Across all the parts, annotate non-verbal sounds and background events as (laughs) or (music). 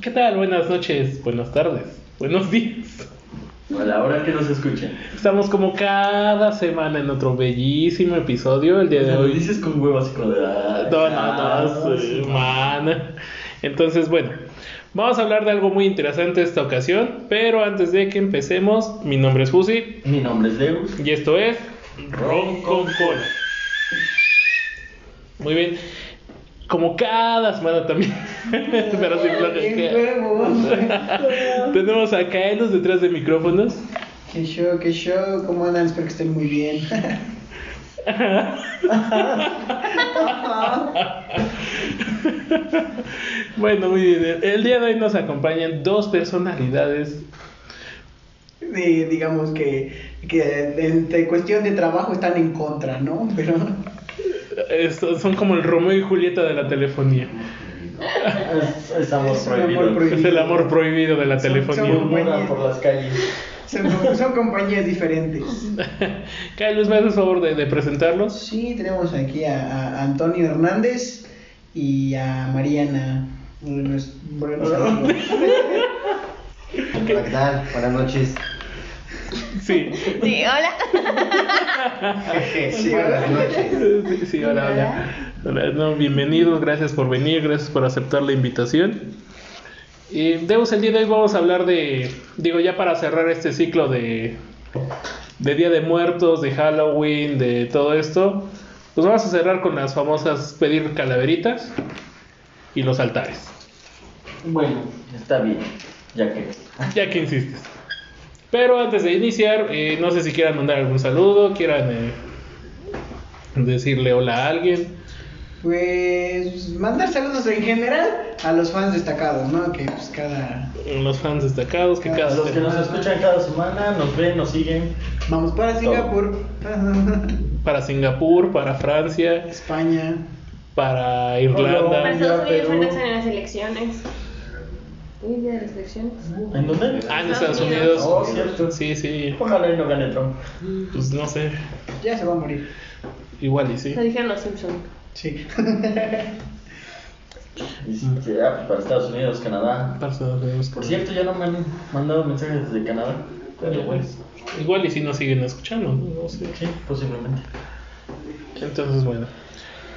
¿Qué tal? Buenas noches, buenas tardes, buenos días. A la hora que nos escuchen. Estamos como cada semana en otro bellísimo episodio. El día de hoy. dices con no, ah, no, sí. semana. Entonces, bueno, vamos a hablar de algo muy interesante esta ocasión. Pero antes de que empecemos, mi nombre es Fusi Mi nombre es Deus. y esto es Ron con Cola. Muy bien. Como cada semana también. (laughs) pero sin. (laughs) Tenemos a Kaelos detrás de micrófonos. ¡Qué show, qué show! ¿Cómo andan? Espero que estén muy bien. (laughs) Bueno, muy bien. El día de hoy nos acompañan dos personalidades. Y digamos que, que en cuestión de trabajo están en contra, ¿no? Pero Estos son como el Romeo y Julieta de la telefonía. Es, es amor Es un amor prohibido. prohibido. Es el amor prohibido de la Son- telefonía. son- por las calles. son, son compañías diferentes. Kaelos, ¿me haces favor de, de presentarlos? Sí, tenemos aquí a, a Antonio Hernández y a Mariana. Buenos, buenos (laughs) amigos. ¿qué tal? Buenas noches. Sí. Sí, hola. Sí, Buenas hola. noches. Sí, sí, hola, hola. Hola, no, bienvenidos, gracias por venir, gracias por aceptar la invitación. Y Deus, el día de hoy vamos a hablar de, digo, ya para cerrar este ciclo de, de Día de Muertos, de Halloween, de todo esto, pues vamos a cerrar con las famosas pedir calaveritas y los altares, Bueno, está bien. Ya que. ya que insistes. Pero antes de iniciar, eh, no sé si quieran mandar algún saludo, quieran eh, decirle hola a alguien. Pues mandar saludos en general a los fans destacados, ¿no? Que pues cada... Los fans destacados que cada Los que nos escuchan cada semana, nos ven, nos siguen. Vamos para Singapur, (laughs) para Singapur, para Francia, España. para Para Irlanda. Estados Unidos Perú. en las elecciones. Día de. ¿En dónde? Ah, en Estados Unidos. Oh, cierto. Sí, sí. Ojalá y no gane Trump. Pues no sé. Ya se va a morir. Igual y sí. Lo dijeron los Simpsons. Sí. Y si- ya, pues, para Estados Unidos, Canadá. Para Estados Unidos. Por cierto, ya no me han mandado mensajes desde Canadá. Pero bueno, Igual y si nos siguen escuchando. No, No sé. sí, posiblemente. Entonces, bueno.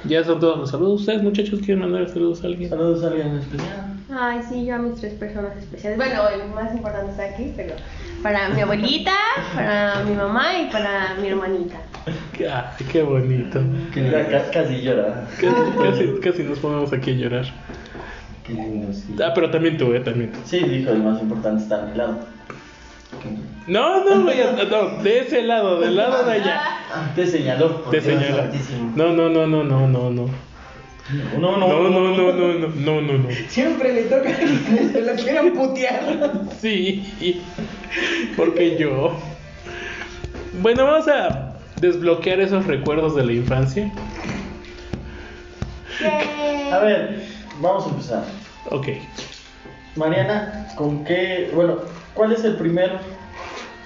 Ya son todos los saludos. ¿Ustedes, muchachos, quieren mandar saludos a alguien? Saludos a alguien en especial. Ay, sí, yo a mis tres personas especiales. Bueno, el más importante está aquí, pero para mi abuelita, para mi mamá y para mi hermanita. Ay, qué bonito. Ca- casi llora. Casi, casi, casi nos ponemos aquí a llorar. Qué lindo, sí. Ah, pero también tú, eh, también tú. Sí, dijo, el más importante está a mi lado. No, no, güey, no, de ese lado, del lado de allá. Te señaló. Te santísimo. No, no, no, no, no, no, no. No, no, No, no, no, no, no, no, no, no. Siempre le toca que lo quieran putear. Sí, porque yo. Bueno, vamos a desbloquear esos recuerdos de la infancia. A ver, vamos a empezar. Ok. Mariana, ¿con qué? Bueno, ¿cuál es el primer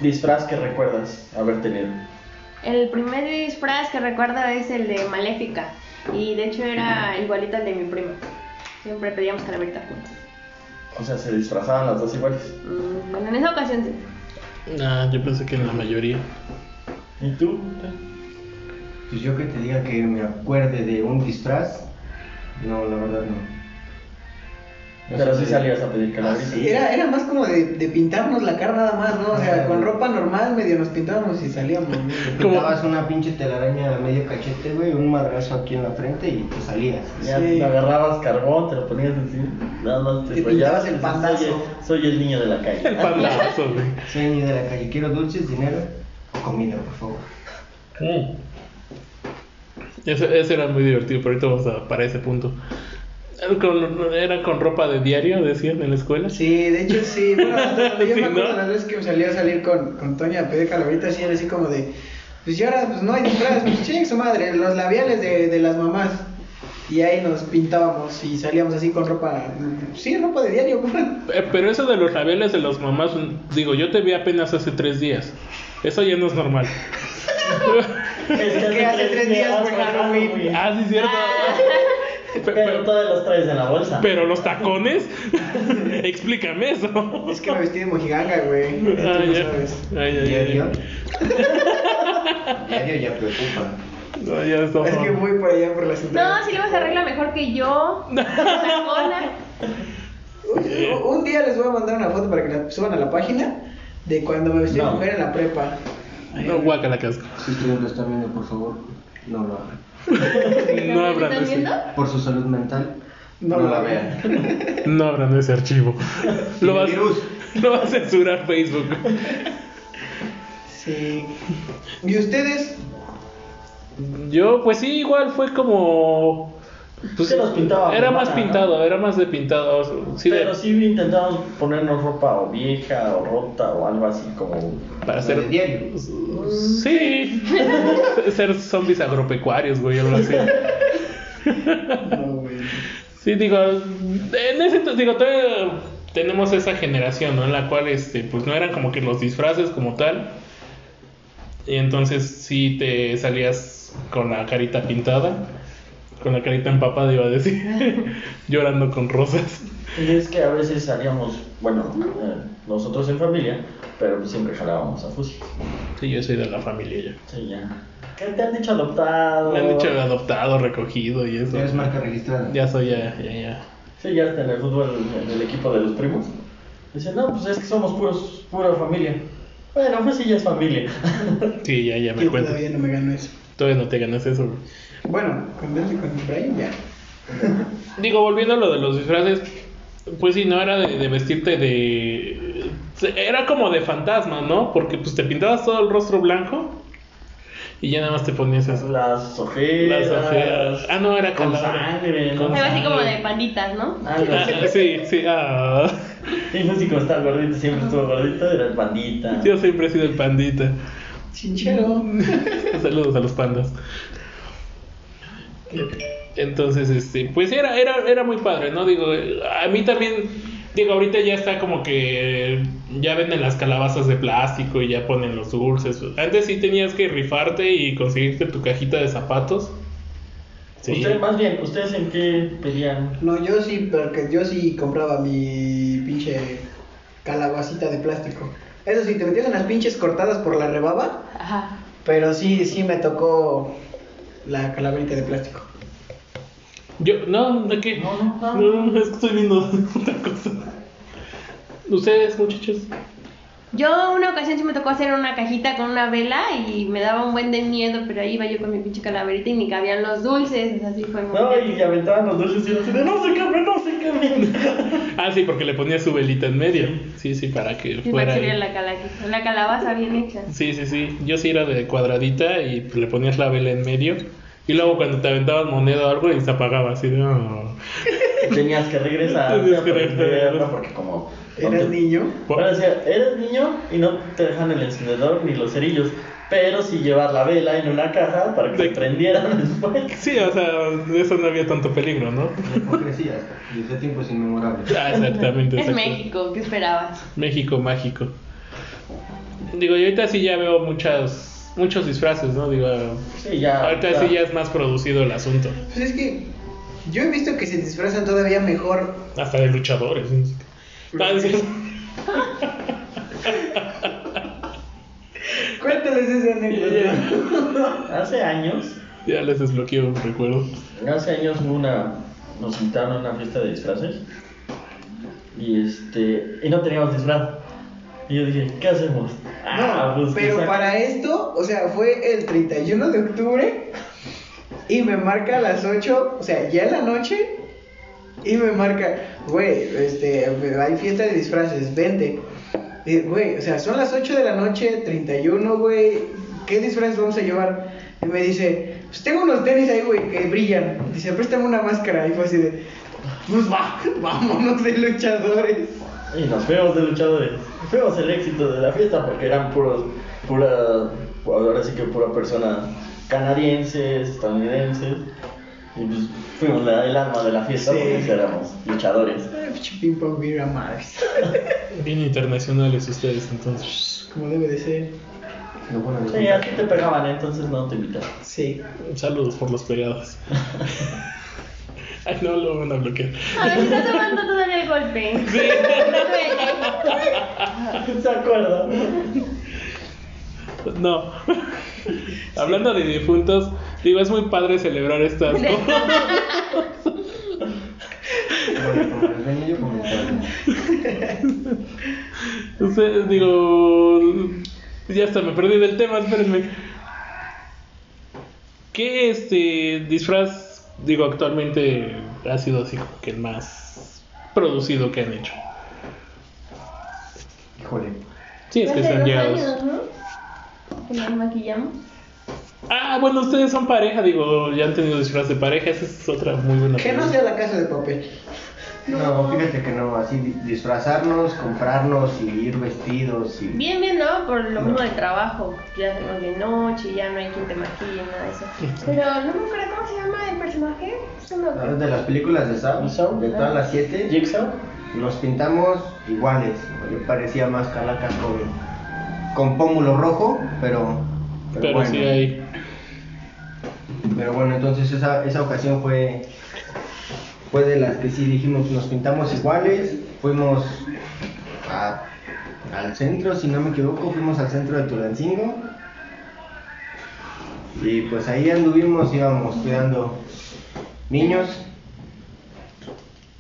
disfraz que recuerdas haber tenido? El primer disfraz que recuerdo es el de Maléfica. Y de hecho era igualito al de mi prima. Siempre pedíamos calaverita juntos. O sea, se disfrazaban las dos iguales. Mm, Bueno, en esa ocasión sí. Ah, yo pensé que en la mayoría. ¿Y tú? Pues yo que te diga que me acuerde de un disfraz. No, la verdad no. Pero sí salías a pedir calaverita. Sí, era, era más como de, de pintarnos la cara nada más, ¿no? O sea, con ropa normal medio nos pintábamos y salíamos. ¿no? Te pintabas una pinche telaraña a medio cachete, güey, un madrazo aquí en la frente y te salías. Ya Sí. te agarrabas carbón, te lo ponías encima, nada más te, Te pintabas el pandazo. Soy, el- soy el niño de la El calle. pandazo, güey. Soy niño de la calle, quiero dulces, dinero o comida, por favor. Mm. Ese, ese era muy divertido, pero ahorita vamos a, para ese punto. Era con, era con ropa de diario, decían en la escuela. Sí, de hecho sí. Bueno, hasta (laughs) yo Sí, me acuerdo ¿no? las veces que me salía a salir con, con Toña a pedir calaveritas, sí era así como de. Pues ya ahora pues no hay disfraz, pues ching su madre, los labiales de, de las mamás. Y ahí nos pintábamos y salíamos así con ropa. Sí, ropa de diario. Eh, Pero eso de los labiales de las mamás, digo, yo te vi apenas hace tres días. Eso ya no es normal. (laughs) Es que hace tres días fue Halloween. (laughs) ah, sí, cierto. Pe- (laughs) Pero pe- todas las traes en la bolsa. Pero los tacones, (laughs) explícame eso. Es que me vestí de mojiganga, güey. Tú Ay, no ya. sabes. Ay, ay, ay. Diario. (laughs) Diario ya preocupa. No, ya está. Es que voy por allá por la ciudad. No, si le vas a arreglar mejor que yo. Sacona. Un- Un día les voy a mandar una foto para que la suban a la página de cuando me vestí de No. mujer en la prepa. Ay, No, guácala casco. Si ustedes lo están viendo, por favor, no lo hagan. No abran ¿Están ese, viendo? Por su salud mental, No no, lo la vean. no abran ese archivo. (laughs) Lo virus. lo va a censurar Facebook. Sí. ¿Y ustedes? Yo, pues sí, igual fue como. Pues Sí, los pintaba Era más pintado, era más de pintado. Sí, de- Pero sí intentamos ponernos ropa o vieja o rota o algo así como. para de diario. Sí. (laughs) ser zombies agropecuarios, güey, algo así. (laughs) No, güey. Sí, digo, en ese entonces, digo, todavía tenemos esa generación, ¿no? En la cual, este, pues no eran como que los disfraces como tal. Y entonces sí te salías con la carita pintada, con la carita empapada, iba a decir, (laughs) llorando con rosas. Y es que a veces salíamos, bueno, eh, nosotros en familia, pero siempre jalábamos a Fusi. Sí, yo soy de la familia ya. Sí, ya. ¿Qué te han dicho adoptado? Me han dicho adoptado, recogido y eso. Ya es marca registrada. Ya soy ya, ya, ya. Sí, ya está en el fútbol, en el equipo de los primos. Dice, no, pues es que somos puros, pura familia. Bueno, pues sí, ya es familia. Sí, ya, ya me Yo cuento. todavía no me gano eso. Todavía no te ganas eso. güey. Bueno, con Dante y con Brian ya. (laughs) Digo, volviendo a lo de los disfraces, pues sí, no era de, de vestirte de... Era como de fantasma, ¿no? Porque pues te pintabas todo el rostro blanco y ya nada más te ponías eso. Las ojeras. Las ojeras. Ah, no, era Con calavera. sangre, ¿no? Con Algo así como de panditas, ¿no? Ah, así. sí, sí, ah. Sí, está gordito, siempre estuvo gordito, era el bandita. Yo siempre he sido el pandita. Chinchero. (laughs) Saludos a los pandas. Entonces, este, pues era, era, era muy padre, ¿no? Digo, a mí también, digo, ahorita ya está como que ya venden las calabazas de plástico y ya ponen los dulces. Antes sí tenías que rifarte y conseguirte tu cajita de zapatos. Sí. Ustedes, más bien, ¿ustedes en qué pedían? No, yo sí, porque yo sí compraba mi pinche calabacita de plástico. Eso sí, te metías unas pinches cortadas por la rebaba, Ajá. pero sí, sí me tocó la calaverita de plástico. Yo, no, ¿de qué? No, no, no. No, es que estoy viendo (laughs) otra cosa. ¿Ustedes, muchachos? Yo una ocasión sí me tocó hacer una cajita con una vela y me daba un buen de miedo, pero ahí iba yo con mi pinche calaverita y ni cabían los dulces, así fue muy No, y aventaban los dulces y así de no se quemen, no se quemen. (laughs) Ah, sí, porque le ponía su velita en medio. Sí, sí, para que Sí, fuera. para que la, cala- la calabaza bien hecha. Sí, sí, sí. Yo sí era de cuadradita y le ponías la vela en medio. Y luego cuando te aventaban moneda o algo y se apagaba así de... "Oh". Tenías que regresar (laughs) Tenías a que regresar. porque como... ¿Eras niño? Bueno, eres niño y no te dejan el encendedor ni los cerillos, pero sí llevar la vela en una caja para que De- se prendieran (laughs) después. Sí, o sea, de eso no había tanto peligro, ¿no? Hipocresía, desde tiempos inmemorables. Ah, exactamente. Es exacto. México, ¿qué esperabas? México mágico. Digo, y ahorita sí ya veo muchas, muchos disfraces, ¿no? Digo, Sí, ya. ahorita sí ya es más producido el asunto. Pues es que yo he visto que se disfrazan todavía mejor. Hasta de luchadores. ¿no? Ah. (laughs) Cuéntales esa anécdota. (laughs) Hace años, Ya les desbloqueo un recuerdo. hace años hubo una, nos invitaron a una fiesta de disfraces y este, y no teníamos disfraz. Y yo dije, ¿qué hacemos? Ah, No, pues, pero para esto, o sea, fue el 31 de octubre y me marca a las 8, o sea, ya en la noche y me marca, güey, este, hay fiesta de disfraces, vente. Güey, o sea, son las 8 de la noche, 31, güey, ¿qué disfraces vamos a llevar? Y me dice, pues tengo unos tenis ahí, güey, que brillan. Dice, préstame una máscara. Y fue así de, pues va, (laughs) vámonos de luchadores. Y nos fuimos de luchadores. Fuimos el éxito de la fiesta porque eran puros, pura, ahora sí que pura persona canadienses, estadounidenses. Y pues fuimos la- el alma de la fiesta Sí. porque éramos luchadores. Madres. (laughs) Bien internacionales ustedes, entonces. Como debe de ser. Bueno Sí, a ti te pegaban, entonces no te invitaban. Sí. Saludos por los pegados. (laughs) Ay, no lo van a bloquear. A ver, está tomando todavía el golpe. No duele. (laughs) ¿Se acuerda? No. Hablando de difuntos, digo, es muy padre celebrar estas (laughs) cosas. Ustedes, digo, ya hasta me perdí del tema, espérenme. ¿Qué este disfraz, digo, actualmente ha sido así como que el más producido que han hecho? Híjole. Sí, es que se Hace han dos llegado. años, ¿no? Que nos maquillamos. Ah, bueno, ustedes son pareja, digo, ya han tenido disfraz de pareja, esa es otra muy buena Que no sea la casa de papel. No, fíjate que no, así di- disfrazarnos, comprarnos y ir vestidos y... Bien, bien, ¿no? Por lo mismo del trabajo. Ya hacemos de noche, ya no hay quien te maquille, nada de eso. Pero no me acuerdo cómo se llama el personaje. Ocurre. De las películas de Saw, Saw, de todas las siete, ¿Jigsaw? nos pintamos iguales. Yo parecía más calaca con, con pómulo rojo, pero... Pero bueno. sí hay. Pero bueno, entonces esa, esa ocasión fue, fue de las que sí dijimos, nos pintamos iguales, fuimos al centro, si no me equivoco, fuimos al centro de Tulancingo. Y pues ahí anduvimos, íbamos cuidando niños,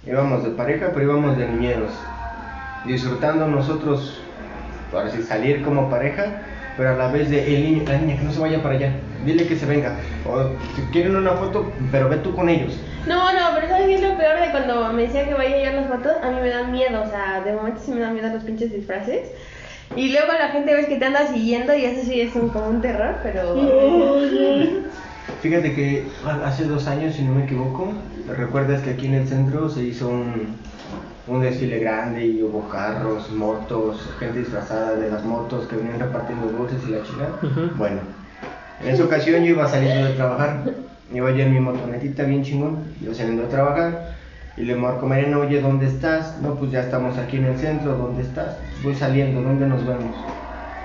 íbamos de pareja, pero íbamos de niñeros, disfrutando nosotros, para así salir como pareja, pero a la vez de el niño, la niña que no se vaya para allá, dile que se venga, o si quieren una foto, pero ve tú con ellos. No, no, pero ¿sabes qué es lo peor de cuando me decía que vaya a ir las fotos? A mí me dan miedo, o sea, de momento sí me dan miedo los pinches disfraces. Y luego la gente ves que te anda siguiendo y eso sí es un, como un terror, pero... (laughs) Fíjate que ha- hace dos años, si no me equivoco, recuerdas que aquí en el centro se hizo un, un desfile grande y hubo carros, motos, gente disfrazada de las motos que venían repartiendo dulces y la. Ujú. Bueno, en esa ocasión yo iba saliendo de trabajar, iba yo en mi motonetita bien chingón, yo saliendo de trabajar y le marco Mariana, oye, ¿dónde estás? No, pues ya estamos aquí en el centro, ¿dónde estás? Voy saliendo, ¿dónde nos vemos?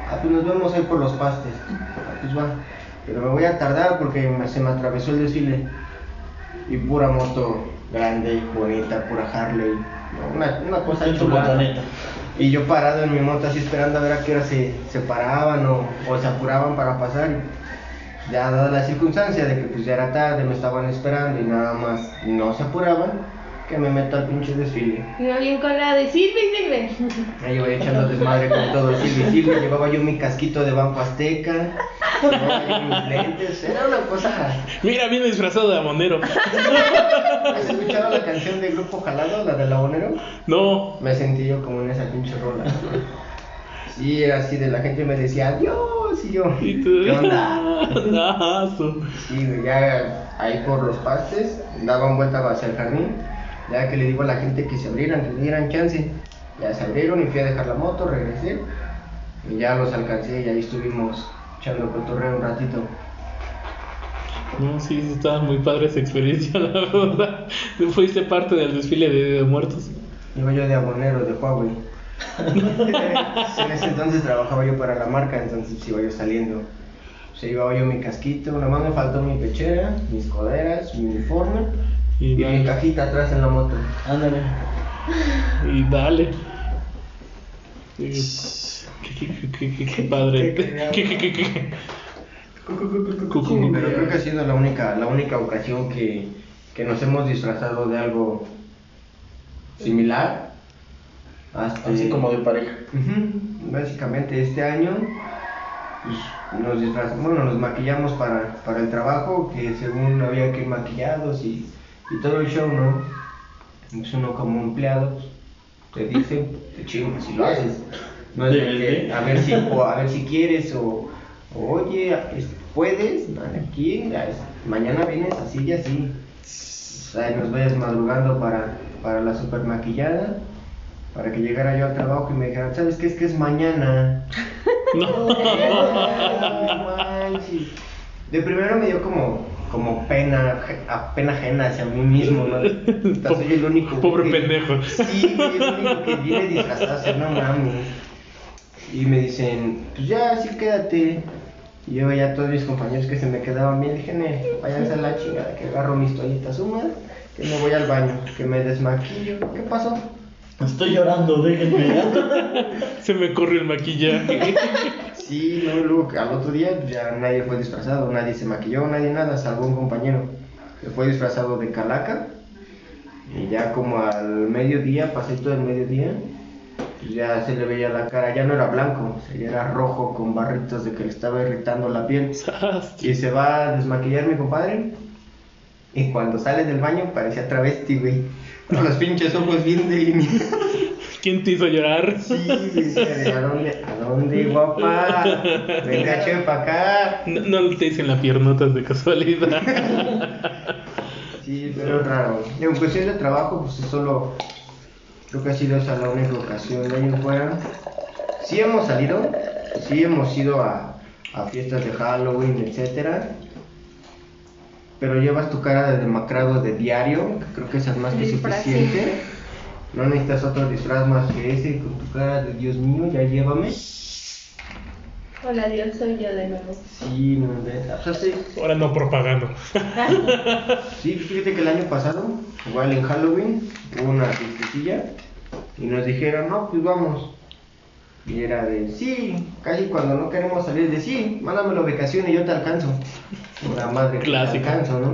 Ah, pues nos vemos ahí por los pastes. Ah, pues va. Pero me voy a tardar porque se me atravesó el desfile. Y pura moto grande, bonita, pura Harley. Una, una cosa chulada. Y yo parado en mi moto así esperando a ver a qué hora se, se paraban o, o se apuraban para pasar. Ya dada la circunstancia de que pues ya era tarde, me estaban esperando y nada más no se apuraban, que me meto al pinche desfile. Y alguien con la de sirve y sirve. (laughs) Ahí iba echando desmadre con todo, silbi, silbi, llevaba yo mi casquito de Banco Azteca, llevaba yo mis lentes, era una cosa... Mira, viene disfrazado de amonero. (laughs) ¿Has escuchado la canción de Grupo Jalado, la del abonero? No. Me sentí yo como en esa pinche rola. Sí, era así de la gente me decía adiós y yo, Y tú. ¿qué onda? Sí, güey, ya ahí por los pastes, daban vuelta hacia el jardín, ya que le digo a la gente que se abrieran, que dieran chance. Ya se abrieron y fui a dejar la moto, regresé y ya los alcancé y ahí estuvimos echando cotorreo un ratito. No, sí, sí, estaba muy padre esa experiencia, (laughs) la verdad. Fuiste parte del desfile de, de muertos. Iba yo de abonero de Huawei. (laughs) en ese entonces trabajaba yo para la marca, entonces iba yo saliendo. Se llevaba yo mi casquito, nada más me faltó mi pechera, mis coderas, mi uniforme Y y, mi cajita atrás en la moto. Ándale. Y dale. (laughs) Qué, qué- qué- qué- qué padre. Qué cagado. Qué- qué- qué- qué- Sí, pero creo que ha sido la única, la única ocasión que, que nos hemos disfrazado de algo similar. Hasta Así como de pareja. Ujú, Básicamente este año pues, nos disfrazamos, bueno, nos maquillamos para, para el trabajo, que según había que ir maquillados y, y todo el show, ¿no? Entonces uno como empleado pues, te dice, te chingas si lo haces. No es de que, a ver si, o a ver si quieres o, o, oye, es- puedes, aquí, mañana vienes así y así. O sea, nos vayas madrugando para, para la super maquillada, para que llegara yo al trabajo y me dijeran, ¿sabes qué? Es que es mañana. (laughs) No. De primero me dio como, como pena, pena ajena hacia mí mismo, ¿no? Soy el único. (laughs) Pobre que- pendejo. Sí, el único que viene disfrazado, o sea, no mames. Y me dicen, pues ya, sí, quédate. Y yo ya todos mis compañeros que se me quedaban bien, dije, "Ne, váyanse a la chingada, que agarro mis toallitas húmedas que me voy al baño, que me desmaquillo. ¿Qué pasó? Estoy llorando, déjenme. (laughs) Se me corrió el maquillaje. Sí, no, luego que al otro día ya nadie fue disfrazado, nadie se maquilló, nadie nada, salvo un compañero que fue disfrazado de calaca. Y ya como al mediodía, pasé todo el mediodía, pues ya se le veía la cara, ya no era blanco, ya era rojo con barritos de que le estaba irritando la piel. Y se va a desmaquillar mi compadre. Y cuando sale del baño parecía travesti, güey. Con los pinches ojos bien delineados. (laughs) ¿Quién te hizo llorar? Sí, de, ¿a dónde, ¿a dónde, guapa? Venga, che, pa' acá. No, no te dicen la piernotas de casualidad. (laughs) Sí, pero raro. En cuestión de trabajo, pues es solo. Creo que ha sido esa la única ocasión de en fuera. Sí hemos salido, sí hemos ido a, a fiestas de Halloween, etcétera. Pero llevas tu cara de demacrado de diario, que creo que esa es más que suficiente. No necesitas otro disfraz más que ese, con tu cara de Dios mío, ya llévame. Hola Dios, soy yo de nuevo. Sí, no, neta. O sea, sí, Ahora no propagando. (laughs) Sí, fíjate que el año pasado, igual en Halloween, hubo una fiestecilla y nos dijeron, no, pues vamos. Y era de, sí, casi cuando no queremos salir, de sí, mándamelo a vacaciones y yo te alcanzo. La madre que te Clásico. alcanzo, ¿no?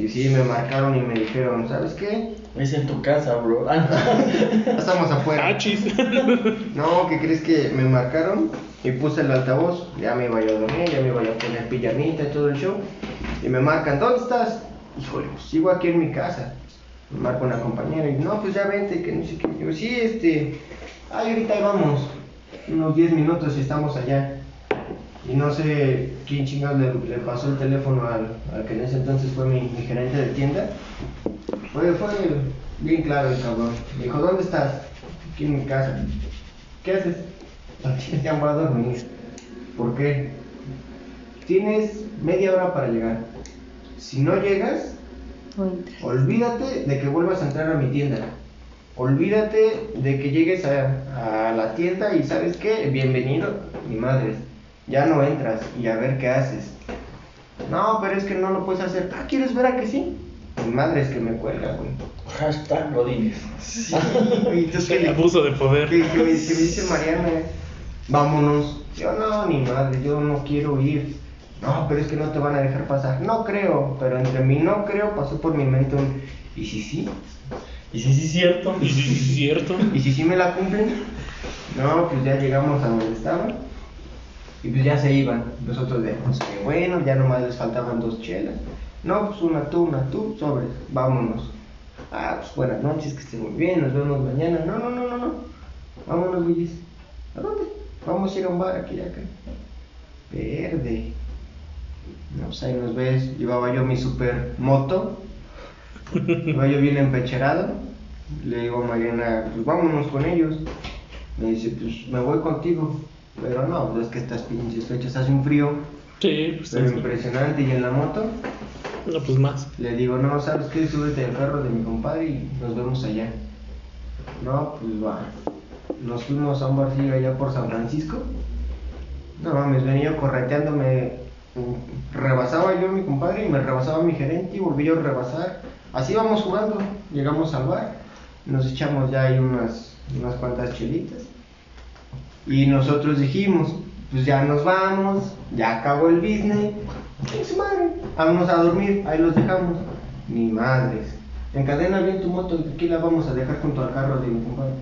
Y sí, me marcaron y me dijeron, ¿sabes qué? Es en tu casa, bro. (laughs) Estamos afuera. Achis. (laughs) No, ¿qué crees que me marcaron? Y puse el altavoz, ya me iba yo a dormir, ya me iba yo a poner pijamita y todo el show. Y me marcan, ¿dónde estás? Híjole, pues sigo aquí en mi casa. Me marca una compañera y no, pues ya vente, que no sé qué. Yo, sí, este, ay, ahorita ahí vamos. Unos 10 minutos y estamos allá. Y no sé quién chingados le, le pasó el teléfono al, al que en ese entonces fue mi, mi gerente de tienda. Fue, fue bien claro el cabrón. Me dijo, ¿dónde estás? Aquí en mi casa. ¿Qué haces? Ya voy a dormir. ¿Por qué? Tienes media hora para llegar. Si no llegas, olvídate de que vuelvas a entrar a mi tienda. Olvídate de que llegues a, a la tienda y sabes qué, bienvenido, mi madre. Ya no entras y a ver qué haces. No, pero es que no lo puedes hacer. Ah, ¿quieres ver a que sí? Mi madre es que me cuelga, güey. Hashtag Godines. Sí, güey, entonces, ¿qué le- Abuso de poder. que, que me, que me dice Mariana, vámonos. Yo no, ni madre, yo no quiero ir. No, pero es que no te van a dejar pasar. No creo, pero entre mí no creo pasó por mi mente un. ¿Y si sí? Y sí, sí, es cierto. Y sí, sí, es cierto. ¿Y si sí me la cumplen? No, pues ya llegamos a donde estaban. Y pues ya se iban. Nosotros de, pues que bueno, ya nomás les faltaban dos chelas. No, pues una tú, una tú, sobres, vámonos. Ah, pues buenas noches, que estén muy bien, nos vemos mañana. No, no, no, no, no. Vámonos, güeyes. ¿A dónde? Vamos a ir a un bar aquí, acá. Verde. No, pues ahí nos ves. Llevaba yo mi super moto. Iba yo bien empecherado. Le digo a Mariana, pues vámonos con ellos. Me dice, pues me voy contigo. Pero no, pues es que estas pinches fechas hace un frío, Sí, pues pero es- impresionante. Y en la moto, No, pues más. le digo, no, ¿sabes qué? Súbete al carro de mi compadre y nos vemos allá. No, pues va. Nos fuimos a un barcillo allá por San Francisco. No mames, venía yo correteándome. mm, Rebasaba yo a mi compadre y me rebasaba mi gerente y volví yo a rebasar. Así vamos jugando. Llegamos al bar, nos echamos ya ahí unas, unas cuantas chelitas. Y nosotros dijimos, pues ya nos vamos, ya acabó el business. ¿Qué su madre? Vamos a dormir, ahí los dejamos. Ni madres. Encadena bien tu moto y aquí la vamos a dejar junto al carro de mi compadre.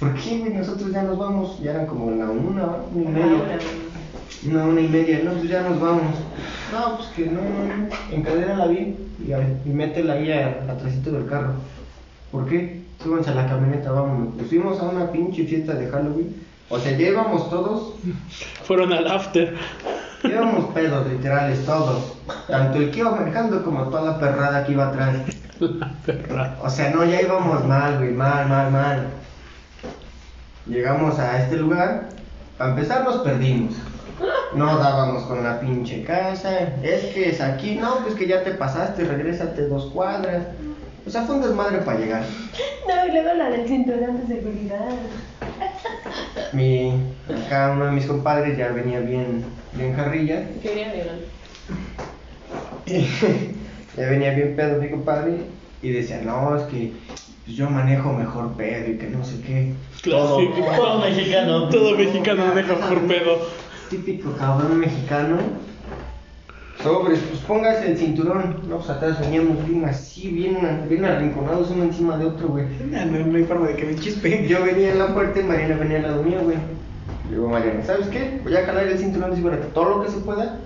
¿Por qué, güey? Nosotros ya nos vamos. Ya eran como la una, una y media. Una, una y media. No, pues ya nos vamos. No, pues que no, no, no. Encadénala bien y, y métela ahí atrásito del carro. ¿Por qué? Súbanse a la camioneta, vámonos. Pues fuimos a una pinche fiesta de Halloween. O sea, ya íbamos todos (laughs) Fueron al after. Íbamos pedos, literales, todos. Tanto el que iba manejando como toda la perrada que iba atrás. La perra. O sea, no, ya íbamos mal, güey, mal, mal, mal. Llegamos a este lugar. Para empezar, nos perdimos. No dábamos con la pinche casa. Es que es aquí, no, pues que ya te pasaste, regrésate dos cuadras. O sea, fue un desmadre para llegar. (laughs) No, y luego la del cinturón de seguridad. (laughs) Mi, acá uno de mis compadres ya venía bien, bien jarrilla. Quería violar. (laughs) Ya venía bien pedo mi compadre y decía, no, es que pues, yo manejo mejor pedo y que no sé qué. Todo, Clásico. todo mexicano. Todo mexicano deja por pedo. Típico cabrón mexicano. Sobres, pues póngase el cinturón. No, pues atrás veníamos bien así, bien, bien arrinconados uno encima de otro, güey. No, no, no hay forma de que me chispe. (laughs) Yo venía en la puerta y Mariana venía al lado mío, güey. Digo, Mariana, ¿sabes qué? Voy a jalar el cinturón y bueno, todo lo que se pueda.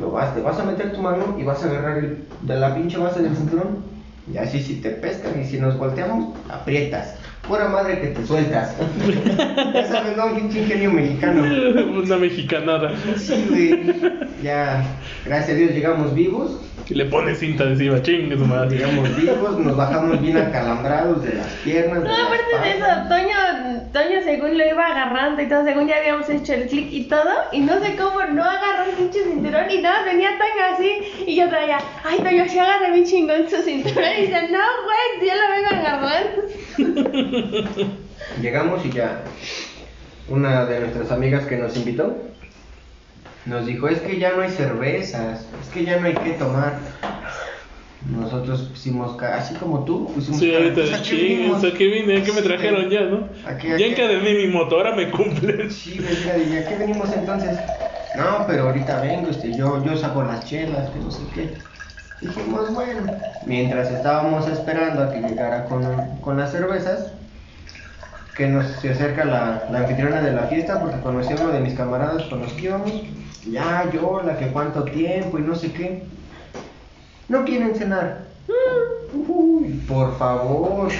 Lo vas, te vas a meter tu mano y vas a agarrar el- de la pinche base del cinturón. Y así si te pescan y si nos volteamos, aprietas. Pura madre que te sueltas. (laughs) ya sabes, no, un ingenio mexicano. Una mexicanada. Sí, güey. Ya, gracias a Dios llegamos vivos. Y le pones cinta encima, chingue su madre. Llegamos vivos, nos bajamos bien acalambrados de las piernas. No, de aparte de eso. Toño, Toño según lo iba agarrando y todo, según ya habíamos hecho el clic y todo, y no sé cómo no agarró el pinche cinturón y nada, venía Toño así, y yo traía, ay Toño, si agarra bien chingón su cinturón, y dice, no, güey, yo lo vengo a agarrar. (laughs) Llegamos y ya una de nuestras amigas que nos invitó nos dijo, es que ya no hay cervezas, es que ya no hay que tomar. Nosotros pusimos, así como tú, pusimos... Sí, ahorita de ¿a qué chingue, vinimos? ¿a qué vine? ¿A qué me trajeron ya, no? ¿A qué- Ya encadené mi motora, me cumple. Sí, ¿y a qué venimos entonces? No, pero ahorita vengo, este, yo, yo saco las chelas, que no sé qué. Dijimos, bueno, mientras estábamos esperando a que llegara con, con las cervezas, que nos se acerca la, la anfitriona de la fiesta, porque conocí a uno de mis camaradas con los que íbamos, ya, yo, la que cuánto tiempo y no sé qué. No quieren cenar. Uy, por favor.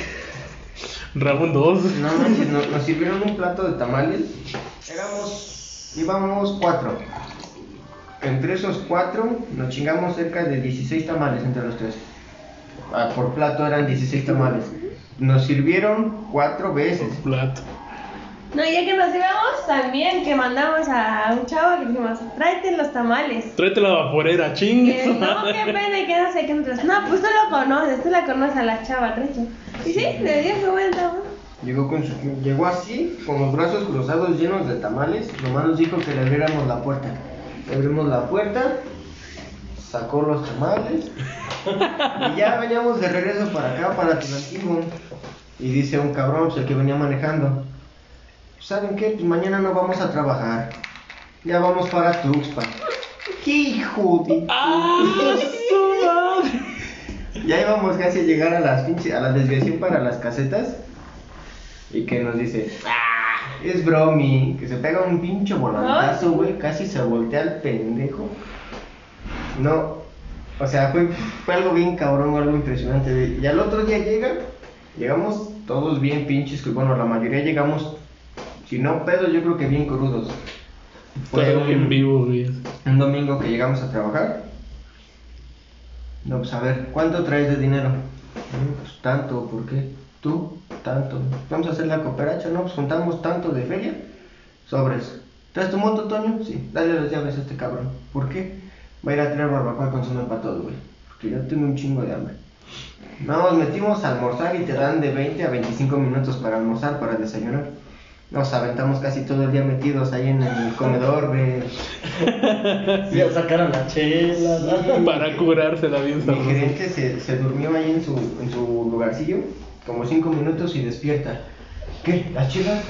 Ramón 2. No nos, nos sirvieron un plato de tamales. Éramos, íbamos cuatro. Entre esos cuatro nos chingamos cerca de 16 tamales entre los tres. Ah, por plato eran 16 tamales. Nos sirvieron cuatro veces. Plato. No, ya que nos íbamos, también que mandamos a un chavo que dijimos, tráete los tamales. Tráete la vaporera. Que su no, qué pena, y que no sé qué. Nosotros, no, pues tú lo conoces, tú la conoces a la chava, tráete. Y sí, le dio su vuelta. Llegó, con su- llegó así, con los brazos cruzados llenos de tamales. Nomás nos dijo que le abriéramos la puerta. Abrimos la puerta, sacó los tamales. y ya veníamos de regreso para acá, para Tulancingo. Y dice un cabrón, pues, el que venía manejando. ¿Saben qué? Pues mañana no vamos a trabajar. Ya vamos para Tuxpan. ¡Qué hijo de... ¡Ah, su madre! Ya íbamos casi a llegar a las pinche, a la desviación para las casetas y que nos dice, "Ah, es bromi, que se pega un pinche volantazo, güey, casi se voltea el pendejo. No, o sea, fue, fue algo bien cabrón, algo impresionante. Y al otro día llega, llegamos todos bien pinches, que bueno, la mayoría llegamos, si no pedos, yo creo que bien crudos. Fue Todo en un- vivo, güey. un domingo que llegamos a trabajar. No, pues a ver, ¿cuánto traes de dinero? "Mm, Pues tanto, ¿por qué? ¿Tú? Tanto. Vamos a hacer la cooperacha, ¿no? Pues juntamos tanto de feria. Sobres. ¿Traes tu moto, Toño? Sí. Dale las llaves a este cabrón. ¿Por qué? Va a ir a tirar barbacoa y consumir para todo, güey. Porque yo tengo un chingo de hambre. Nos metimos a almorzar y te dan de 20 a 25 minutos para almorzar, para desayunar. Nos aventamos casi todo el día metidos ahí en el comedor, güey. (laughs) Ya sacaron la chela. Para curársela bien Mi gerente se, se durmió ahí en su, en su lugarcillo, como cinco minutos y despierta. ¿Qué? ¿Las chivas?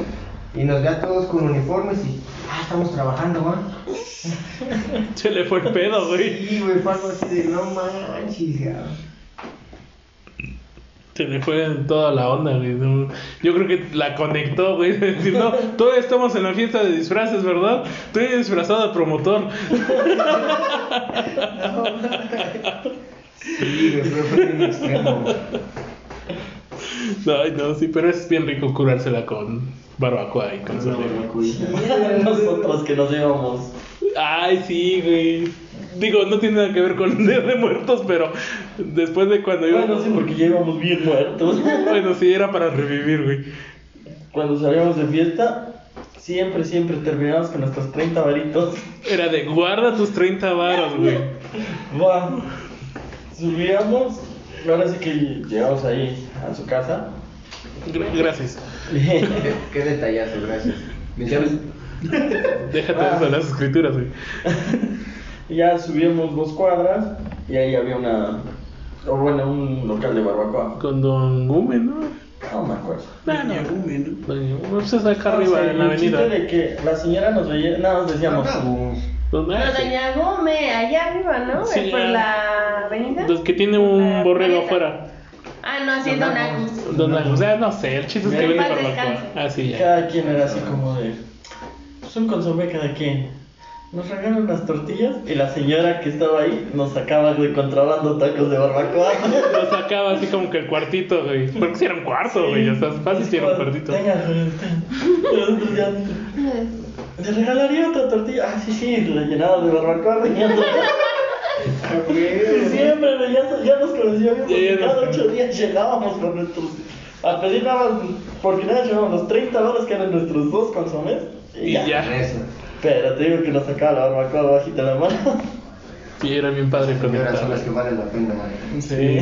Y nos ve a todos con uniformes y, ah, estamos trabajando, ¿va? (laughs) Se le fue el pedo, güey. Sí, güey, fue algo así de, no manches, ya. Se le fue toda la onda, güey. No, Yo creo que la conectó, güey. de Decir, no, todavía estamos en la fiesta de disfraces, ¿verdad? Estoy disfrazado de promotor. (laughs) Sí, güey, fue, bien extremo. Ay, no, sí, pero es bien rico curársela con barbacoa y con barbacoita. Nosotros que nos íbamos. Ay, sí, güey. Digo, no tiene nada que ver con Día de Muertos, pero después de cuando Bueno, íbamos. sí, porque ya íbamos bien muertos. Bueno, sí, era para revivir, güey. Cuando salíamos de fiesta, siempre, siempre terminábamos con nuestros 30 varitos. Era de guarda tus 30 varos, güey. Va. Subíamos. Ahora sí que llegamos ahí a su casa. Gra- Gracias. Qué, (laughs) qué detallazo, gracias. Llaves. Déjate de eso, las escrituras, güey. Y (laughs) ya subíamos dos cuadras y ahí había una, O bueno, un local de barbacoa. Con Don Gume, ¿no? No me acuerdo. No, Doña no. Gume, ¿no? Doña Gume, pues es acá arriba en la avenida. de que la señora nos veía, nada más decíamos. Vamos. ¿Dónde? Pero Doña Gómez, allá arriba, ¿no? Sí, Por ya. la avenida. Los que tiene un La borrego afuera. Ah, no, sí, es Don Agus. Don Agus, o sea, no sé, el chiste es que vende paz barbacoa. descanse. Ah, sí, ya. Cada quien era así como de. Pues un consomé cada quien. Nos regalaron unas tortillas y la señora que estaba ahí nos sacaba de contrabando tacos de barbacoa. (laughs) Lo sacaba así como que el cuartito, güey. Porque si era un cuarto, güey. Ya estás fácil si era un cuartito. Tenga, (laughs) ¿Le regalaría otra tortilla? Ah, sí, sí, la llenaba de barbacoa. (laughs) Y siempre, güey, ya, ya nos conocíamos. Nos cada ocho días llegábamos con nuestros. A pedir nada más, porque nada, llevábamos los 30 dólares que eran nuestros dos consomés. Y ya. Pero te digo que nos sacaba la barbacoa bajita la mano. Sí, era bien padre Señoras son las que valen la pena, man. Sí,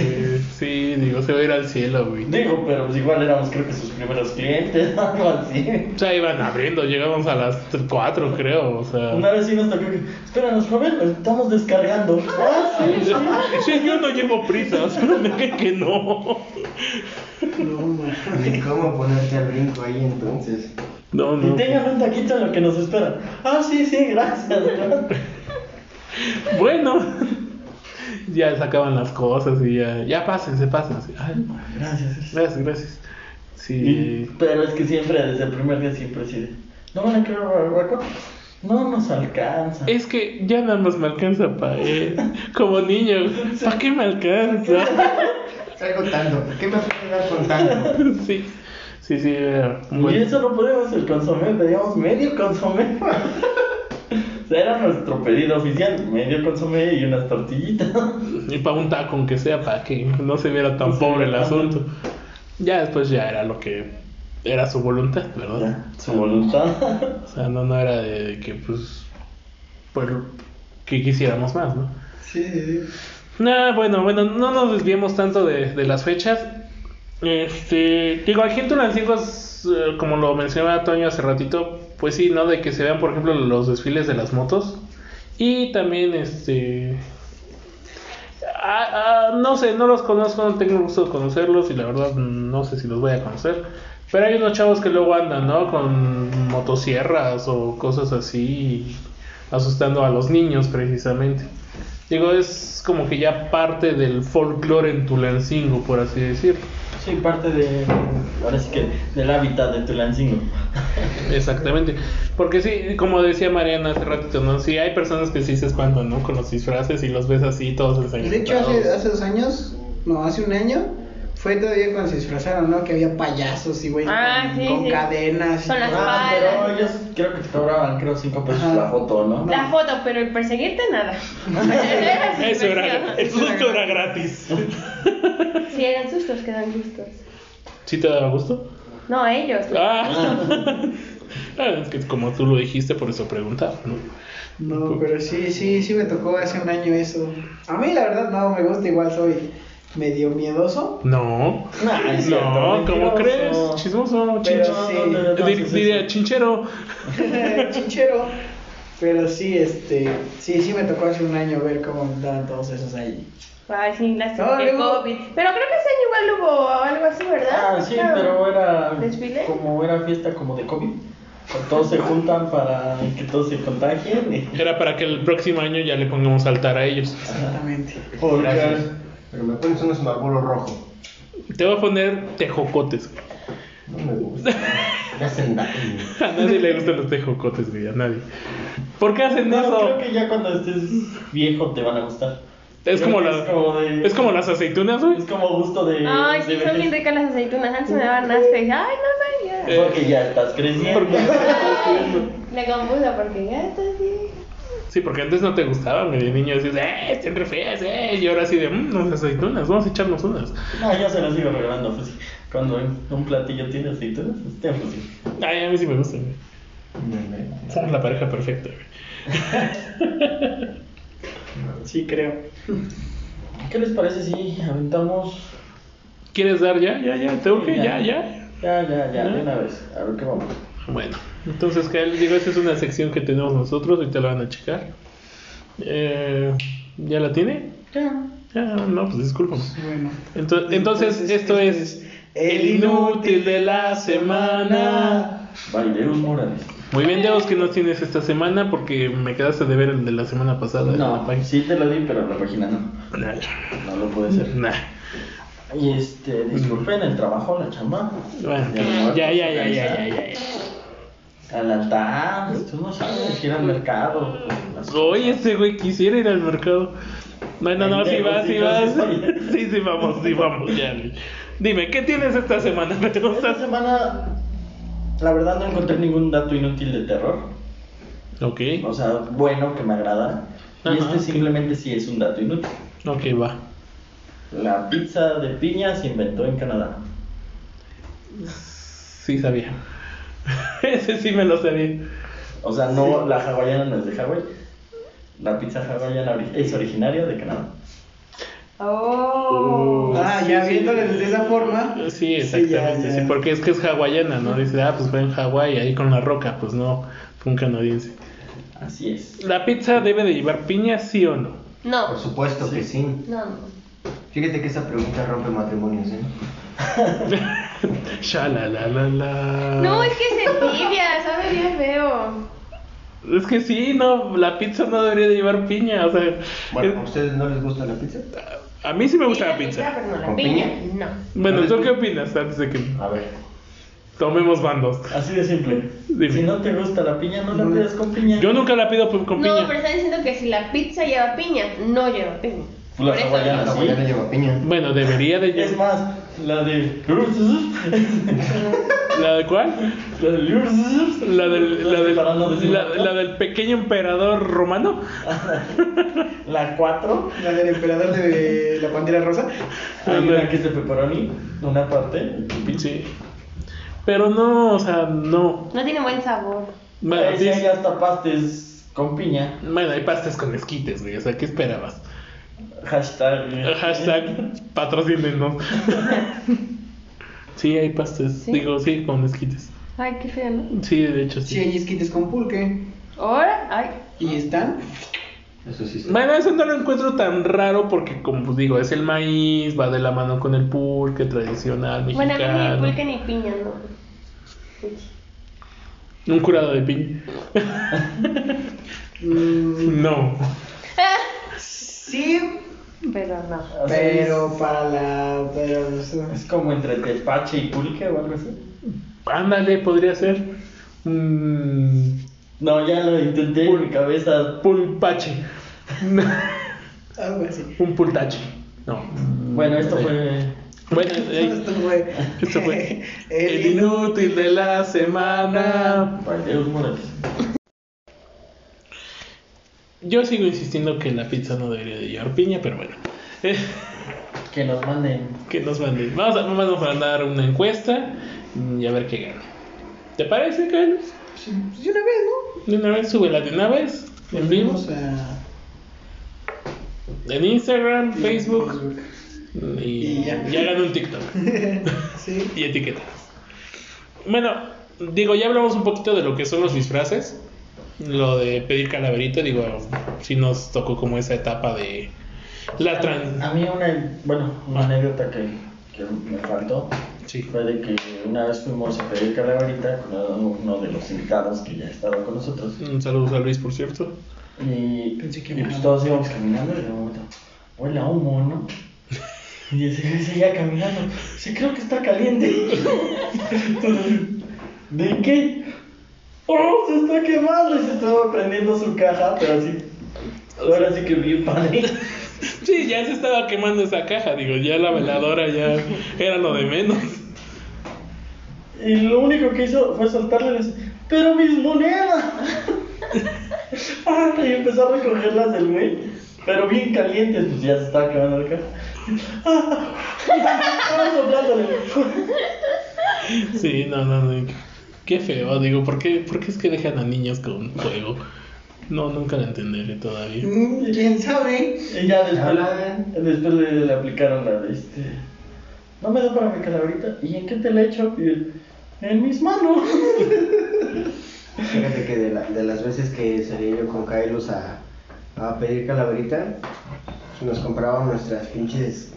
sí, digo, se va a ir al cielo, güey. Digo, pero pues igual éramos creo que sus primeros clientes, (laughs) algo así. O sea, iban abriendo, llegamos a las 4, creo, o sea. Una vez sí nos tocó que, espéranos, joven, lo estamos descargando. (laughs) Ah, sí, sí. Sí, yo no llevo prisa, solo me que que no. No, man. Ni cómo ponerte al brinco ahí entonces. No, Y no. tengan un taquito en lo que nos espera. Ah, sí, sí, gracias. Bueno, ya sacaban las cosas y ya, ya pásense, pásense. Ay, Gracias. gracias, gracias. Y- Sí. pero es que siempre, desde el primer día, siempre así de, ¿no van a querer barbacoa? No nos alcanza. Es que ya nada más me alcanza para él. Como niño, ¿para qué me alcanza? Traigo tanto. ¿Qué me puede dar con tanto? (laughs) Sí, sí, sí. era Y eso no podíamos el consomé, pedíamos medio consomé. Era nuestro pedido oficial, medio consomé y unas tortillitas. Y para un taco, aunque sea, para que no se viera tan pobre el asunto. Ya después ya era lo que era su voluntad, ¿verdad? Ya, su voluntad. O sea, no, no era de que, pues, por que quisiéramos más, ¿no? Sí, sí. Nah, bueno, bueno, no nos desviemos tanto de, de las fechas. Este, digo, aquí en Tulancingo, eh, como lo mencionaba Toño hace ratito, pues sí, ¿no? De que se vean, por ejemplo, los desfiles de las motos. Y también, este... ah, no sé, no los conozco, no tengo gusto de conocerlos y la verdad no sé si los voy a conocer. Pero hay unos chavos que luego andan, ¿no? Con motosierras o cosas así, asustando a los niños precisamente. Digo, es como que ya parte del folclore en Tulancingo, por así decirlo. Sí, parte de. Ahora sí que del hábitat de Tulancingo. Exactamente. Porque sí, como decía Mariana hace ratito, ¿no? Sí, hay personas que sí se espantan, ¿no? Con los disfraces y los ves así, todos De hecho, hace, ensangrentados. hace dos años, no, hace un año, fue todavía cuando se disfrazaron, ¿no? Que había payasos y güey Ah, con, sí, con sí. cadenas. y Con las. Ah, Palas. pero ellos creo que te cobraban, creo, 5 pesos Ajá. la foto, ¿no? La foto, pero el perseguirte nada. (laughs) Era Eso era, el susto era gratis. Sí, eran sustos que dan gustos. ¿Sí te daba gusto? No, ellos. Ah. (laughs) Ah, es que como tú lo dijiste, por eso preguntaba, ¿no? No, pero sí, sí, sí me tocó hace un año eso. A mí la verdad no me gusta, igual soy medio miedoso. No. Nah, es cierto, No, ¿cómo crees? Chismoso, Pero chinche- sí. no, no, no, Dir- sí, Diría sí. chinchero. (laughs) Chinchero. Pero sí, este, sí, sí me tocó hace un año ver cómo andaban todos esos ahí. Ay, sí, las No, luego- COVID. Pero creo que ese año igual hubo algo así, ¿verdad? Ah, sí, pero era. ¿Desfile? Como era fiesta como de COVID. Todos se juntan para que todos se contagien. y- Era para que el próximo año ya le pongamos altar a ellos. Exactamente. Porque- Gracias. Pero me pones unos marbolos rojo. Te voy a poner tejocotes. No me gusta. Me hacen daño. (laughs) A nadie le gustan los tejocotes, güey, a nadie. ¿Por qué hacen No, eso? creo que ya cuando estés viejo te van a gustar. Es como, la- es como de- es como las aceitunas, güey. Es como gusto de. Ay, de sí, son bien ricas las aceitunas. Antes me daban asco y dije, ay, no, no, ya. Porque ya estás creciendo. (laughs) Porque- Le confuso porque ya está así. Sí, porque antes no te gustaban, de niño decías, eh, están re feas, eh. Y ahora así de, mmm, unas aceitunas, vamos a echarnos unas. No, yo se las sigo regalando. Pues, cuando un platillo tiene aceitunas, pues te sí. Ay, a mí sí me gustan, güey. Somos la pareja perfecta, güey. (laughs) Sí, creo. ¿Qué les parece si aventamos? ¿Quieres dar ya? Ya, ya, te urge, ya, ya. Ya, ya, ya, de una vez. A ver qué vamos. Bueno, entonces, ¿qué? digo, esta es una sección que tenemos nosotros, ahorita la van a checar. Eh, ¿Ya la tiene? Ya. Ah, no, pues discúlpame. Bueno. Ento- entonces, esto es el inútil de la semana. Baileros Morales. Muy bien, Dios, que nos tienes esta semana porque me quedaste de ver el de la semana pasada. No, sí te lo di, pero la página no. nah, No lo puede ser. nah. Y este, disculpen el trabajo, la chamba. Bueno, Ya, no, ya, ya, ya, ya, ya, ya, ya. Al altar, tú no sabes, ir al mercado. Oye, ese güey quisiera ir al mercado. Bueno, no, sí Pendejo, vas, sí sí vas, (laughs) sí. Sí, vamos, sí, vamos, ya. Dime, ¿qué tienes esta semana? (laughs) ¿Me Esta semana, la verdad, no encontré ningún dato inútil de terror. Ok, O sea, bueno, que me agrada. Y este simplemente sí es un dato inútil. ok, va. La pizza de piña se inventó en Canadá. Sí sabía. (laughs) Ese sí me lo sabía. O sea, no, la hawaiana no es de Hawái. La pizza hawaiana es originaria de Canadá. Oh. Ah, Sí, ya sí. viéndole de esa forma. Sí, exactamente. ya, Sí, porque es que es hawaiana, ¿no? Dice, ah, pues fue en Hawái, ahí con la roca. Pues no, fue un canadiense. Así es. ¿La pizza debe de llevar piña, sí o no? Por No. supuesto que sí. No, no. Fíjate que esa pregunta rompe matrimonios, ¿eh? (laughs) Shalalalala. No, es que se tibia, sabe bien feo. Es que sí, no, la pizza no debería de llevar piña, o sea, Bueno, ¿a es- ustedes no les gusta la pizza? a mí sí me gusta Sí, la pizza. Pero no la ¿Con piña. piña? No. Bueno, ¿No les ¿tú qué opinas antes de que A ver, tomemos bandos? así de simple. Dime. Si no te gusta la piña, no la No. pidas con piña. Yo nunca la pido con con No, piña. pero están diciendo que si la pizza lleva piña, no lleva piña. La hawaiana, no. La hawaiana lleva piña. Bueno, debería de Es llevar. más, la de. (laughs) ¿La de cuál? La de. La del, la del, no decir la, la del pequeño emperador romano. (laughs) La 4. La del emperador de la pantera rosa. Hay una que es de pepperoni, una parte. Sí. Pero no, o sea, no. No tiene buen sabor. Bueno, sí, hasta pastes con piña. bueno, hay pastas con esquites, güey. O sea, ¿qué esperabas? Hashtag. Hashtag patrocínenos. Sí, hay pastas. ¿Sí? Digo, sí, con esquites. Ay, qué feo, ¿no? Sí, de hecho, Sí, sí. hay esquites con pulque. Ahora, ay. Y están. Eso sí. está. Bueno, eso no lo encuentro tan raro porque, como pues digo, es el maíz, va de la mano con el pulque tradicional Bueno, a mí ni mexicano. pulque ni piña, no. Uy. Un curado de piña. (laughs) No. (laughs) sí, Pero no. O sea, pero para la. Pero, Es, es como entre tepache y pulque o algo así. Ándale, podría ser. Un No, ya lo intenté en mi cabeza. pulpache. (laughs) algo así. Un pultache. No. Bueno, esto Sí. fue. Bueno, (laughs) eh, Esto fue. esto fue (laughs) el el inútil de la semana. Morales. Yo sigo insistiendo que la pizza no debería de llevar piña, pero bueno. Eh, (laughs) Que nos manden. que nos manden. Vamos a, vamos a mandar una encuesta y a ver qué gana. ¿Te parece, Carlos? Sí, pues de una vez, ¿no? De una vez, súbela de una vez. En vivo. A. En Instagram, Facebook. Y, Y ya. ya hagan un TikTok. (laughs) Sí. y etiquetas. Bueno, digo, ya hablamos un poquito de lo que son los disfraces. Lo de pedir calaverita, digo, sí nos tocó como esa etapa de la tran... A mí una, bueno, una anécdota que, que me faltó Sí. fue de que una vez fuimos a pedir calaverita con uno de los invitados que ya estaba con nosotros. Un saludo a Luis, por cierto. Y, Pensé que y me pues todos íbamos caminando y de momento, huele a humo, ¿no? (laughs) Y ese güey seguía caminando. Sí, creo que está caliente. (laughs) Entonces, ¿de qué? ¡Oh, se está quemando! Y se estaba prendiendo su caja, pero así. Ahora sí que bien padre. (laughs) Sí, ya se estaba quemando esa caja, digo, ya la veladora ya era lo de menos. Y lo único que hizo fue soltarle las. ¡Pero mis monedas! (laughs) Ah, y empezó a recogerlas del güey. Pero bien calientes, pues ya se estaba quemando la caja. Ah, (laughs) ah, soplándole. Sí, no, no, no. Qué feo, digo, ¿por qué, por qué es que dejan a niños con fuego? No, nunca lo entenderé todavía. Mm, ¿Quién sabe? Y ya después, después le, le aplicaron la de este. No me da para mi calaverita. ¿Y en qué te la echo? Y él, en mis manos. (laughs) Fíjate que de, la- de las veces que salí yo con Kailos a, a pedir calaverita, nos compraban nuestras pinches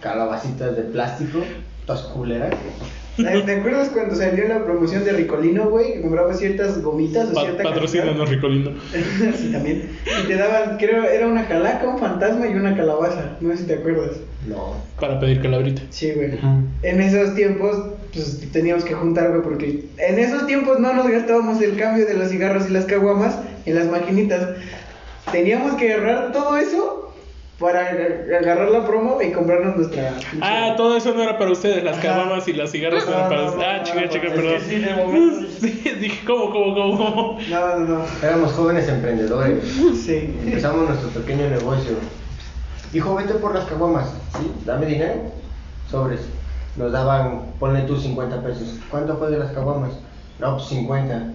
calabacitas de plástico, todas culeras. ¿Te acuerdas cuando salió la promoción de Ricolino, güey? Que compraba ciertas gomitas o Pa cierta patrocínanos, Ricolino. (laughs) sí, también. Y te daban, creo, era una calaca, un fantasma y una calabaza. No sé si te acuerdas. No. Para pedir calabrita. Sí, güey. En esos tiempos, pues teníamos que juntar, güey, porque en esos tiempos no nos gastábamos el cambio de los cigarros y las caguamas en las maquinitas. Teníamos que agarrar todo eso para ag- agarrar la promo y comprarnos nuestra. Ah, todo eso no era para ustedes, las Ajá. caguamas y las cigarros No, eran para ustedes. no, Ah, no, chica, no, chica, perdón. sí, de momento. (laughs) Sí, dije, ¿cómo, cómo, cómo, cómo? No, no, no. Éramos jóvenes emprendedores. Sí. Empezamos nuestro pequeño negocio. Dijo, vete por las caguamas. ¿Sí? Dame dinero. Sobres. Nos daban, ponle tú 50 pesos. ¿Cuánto fue de las caguamas? No, pues 50.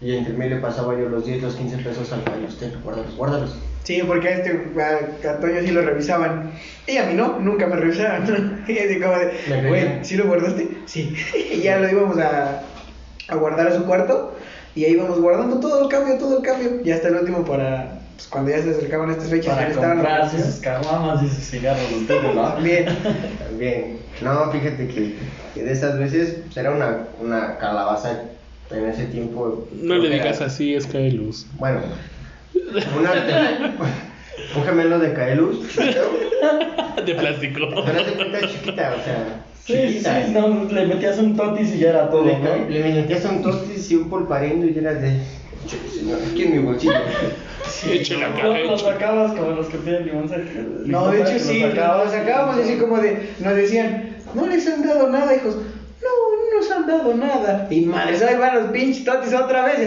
Y entre mí le pasaba yo los 10, los 15 pesos al fallo. Usted, guárdalos, guárdalos. Sí, porque a este a, a Toño sí lo revisaban. Y a mí no, nunca me revisaban. (laughs) y así como de, güey, ¿sí lo guardaste? Sí. (laughs) y ya lo íbamos a, a guardar a su cuarto. Y ahí íbamos guardando todo el cambio, todo el cambio. Y hasta el último para, pues, cuando ya se acercaban estas fechas, Para ya estaban sus caguamas y sus cigarros ustedes, ¿no? (laughs) Bien. También. No, fíjate que, que de esas veces pues, era una, una calabaza en ese tiempo. No le que digas era- así, es Kaelus. Bueno, una- (laughs) un gemelo de Kaelus. De plástico. Pero haz de chiquita, o sea, Sí, sí, chiquita. sí, no, le metías un totis y ya era todo, Le, ¿no? le metías un totis y un polparindo y eras de. "Che, señor, aquí en mi bolsillo. Échale acá, Los, los échale. sacabas como los que tienen limón. No, de hecho sí, lo sacábamos así como de, nos decían, no les han dado nada, hijos. No, no nos han dado nada. Y madres, ahí van los pinches totis otra vez.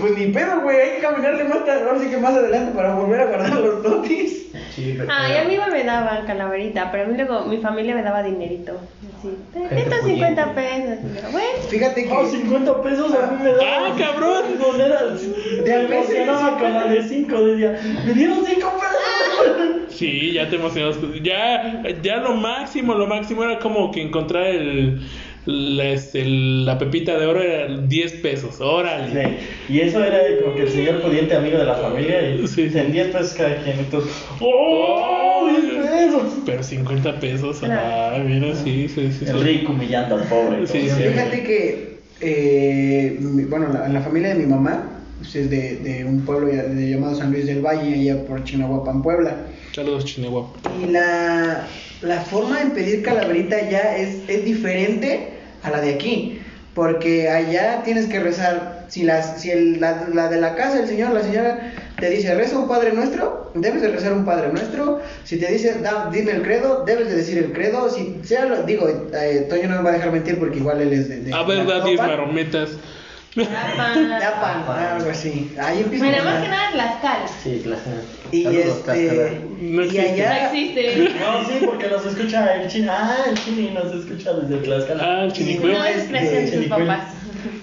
Pues ni pedo, güey, hay que caminarle más, ta- ahora sí que más adelante para volver a guardar los totis. Sí, pero. Ay, a mí me daban calaverita, pero a mí luego mi familia me daba dinerito. Así, Gente 150 pudiente. pesos. Bueno, Fíjate que. Oh, 50 pesos a mí me daban. ¡Ah, cabrón! Monedas. De Me a veces emocionaba con la de 5. Decía, me dieron 5 pesos. Sí, ya te emocionas. Ya, ya lo máximo, lo máximo era como que encontrar el, la, este, la pepita de oro era 10 pesos. Órale. Sí, Y eso era como que el señor pudiente amigo de la familia. Y Sí. en 10 pesos cada quien. Entonces, ¡oh! 10 pesos. Pero 50 pesos, ah, mira, sí, sí, sí. El rico humillando al pobre. Sí. Fíjate que, eh, bueno, la, en la familia de mi mamá, pues, es de, de un pueblo llamado San Luis del Valle, allá por Chinahuapan, Puebla. Saludos, Chineguapo. Y la, la forma de pedir calaverita ya es, es diferente a la de aquí. Porque allá tienes que rezar. Si, las, si el- la, la de la casa, el señor, la señora te dice reza un Padre Nuestro, debes de rezar un Padre Nuestro. Si te dice da- dime el credo, debes de decir el credo. Si sea lo, digo, eh, Toño no me va a dejar mentir porque igual él es de. de A ver, da de 10 Actopan. marometas. Tlapan. Tapan, algo así. Ahí empieza. Bueno, más que nada Tlaxcala. Sí, claro. Y Saludos, este. Tlaxcala. No y existe. No allá. existe. No, sí, porque nos escucha el chino. Ah, el chino nos escucha desde Tlaxcala. Ah, el No Chinicuil. es de sus papás.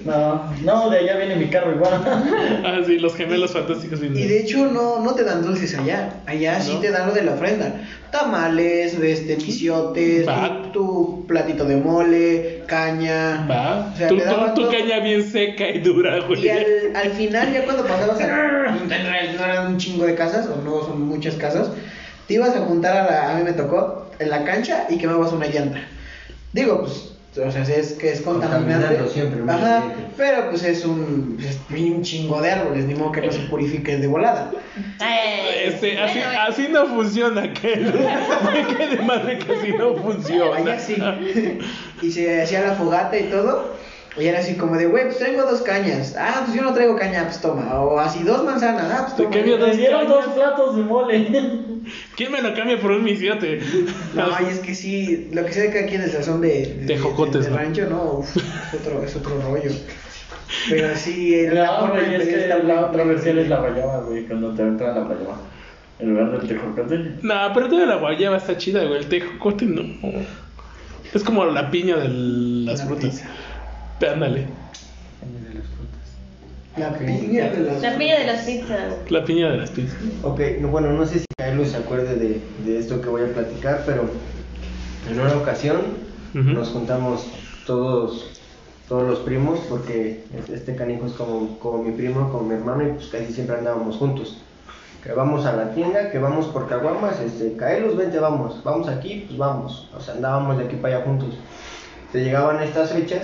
No, no, de allá viene mi carro igual. (laughs) Ah, sí, los gemelos fantásticos. Y de hecho no, no te dan dulces allá. Allá sí te dan lo de la ofrenda. Tamales, este, misiotes, Va. tu, tu platito de mole, caña. Va. O sea, tu, te daban tu, tu todo. caña bien seca y dura, güey. Y al, al final, ya cuando pasabas a... (laughs) No eran un chingo de casas, o no son muchas casas. Te ibas a juntar a la... A mí me tocó en la cancha y quemabas una llanta. Digo, pues... O sea, es que es contaminante. Contaminando siempre, Ajá, pero pues es un, es un chingo de árboles, ni modo que no se purifique de volada. Eh, Este, así, bueno, así no funciona, que me quede madre que así no funciona. Allá sí. (laughs) y se hacía la fogata y todo. Y era así como de, güey, pues traigo dos cañas. Ah, pues yo no traigo caña, pues toma. O así dos manzanas. Ah, pues Te toma. quería Me dos dieron cañas. dos platos de mole. (laughs) ¿Quién me lo cambia por un misiote? No, y es que sí, lo que sé que aquí en el sazón de, de, De jocotes, de ¿no? rancho, no, uf, es otro, es otro rollo. Pero sí, en la No, güey, es que la otra versión es la guayaba, güey, cuando te entra la guayaba. En lugar del tejocote. No, pero toda la guayaba está chida, güey. El tejocote no. Es como la piña de las La frutas. pizza. Ándale. La piña de las... La piña de las pizzas. La piña de las pizzas. Ok, no, bueno, no sé si Carlos se acuerde de, de esto que voy a platicar, pero en una ocasión nos juntamos todos todos los primos, porque este canijo es como, como mi primo, como mi hermano, y pues casi siempre andábamos juntos. que vamos a la tienda, que vamos por caguamas, este, Caelos, vente, vamos, vamos aquí, pues vamos, o sea, andábamos de aquí para allá juntos. Se llegaban estas fechas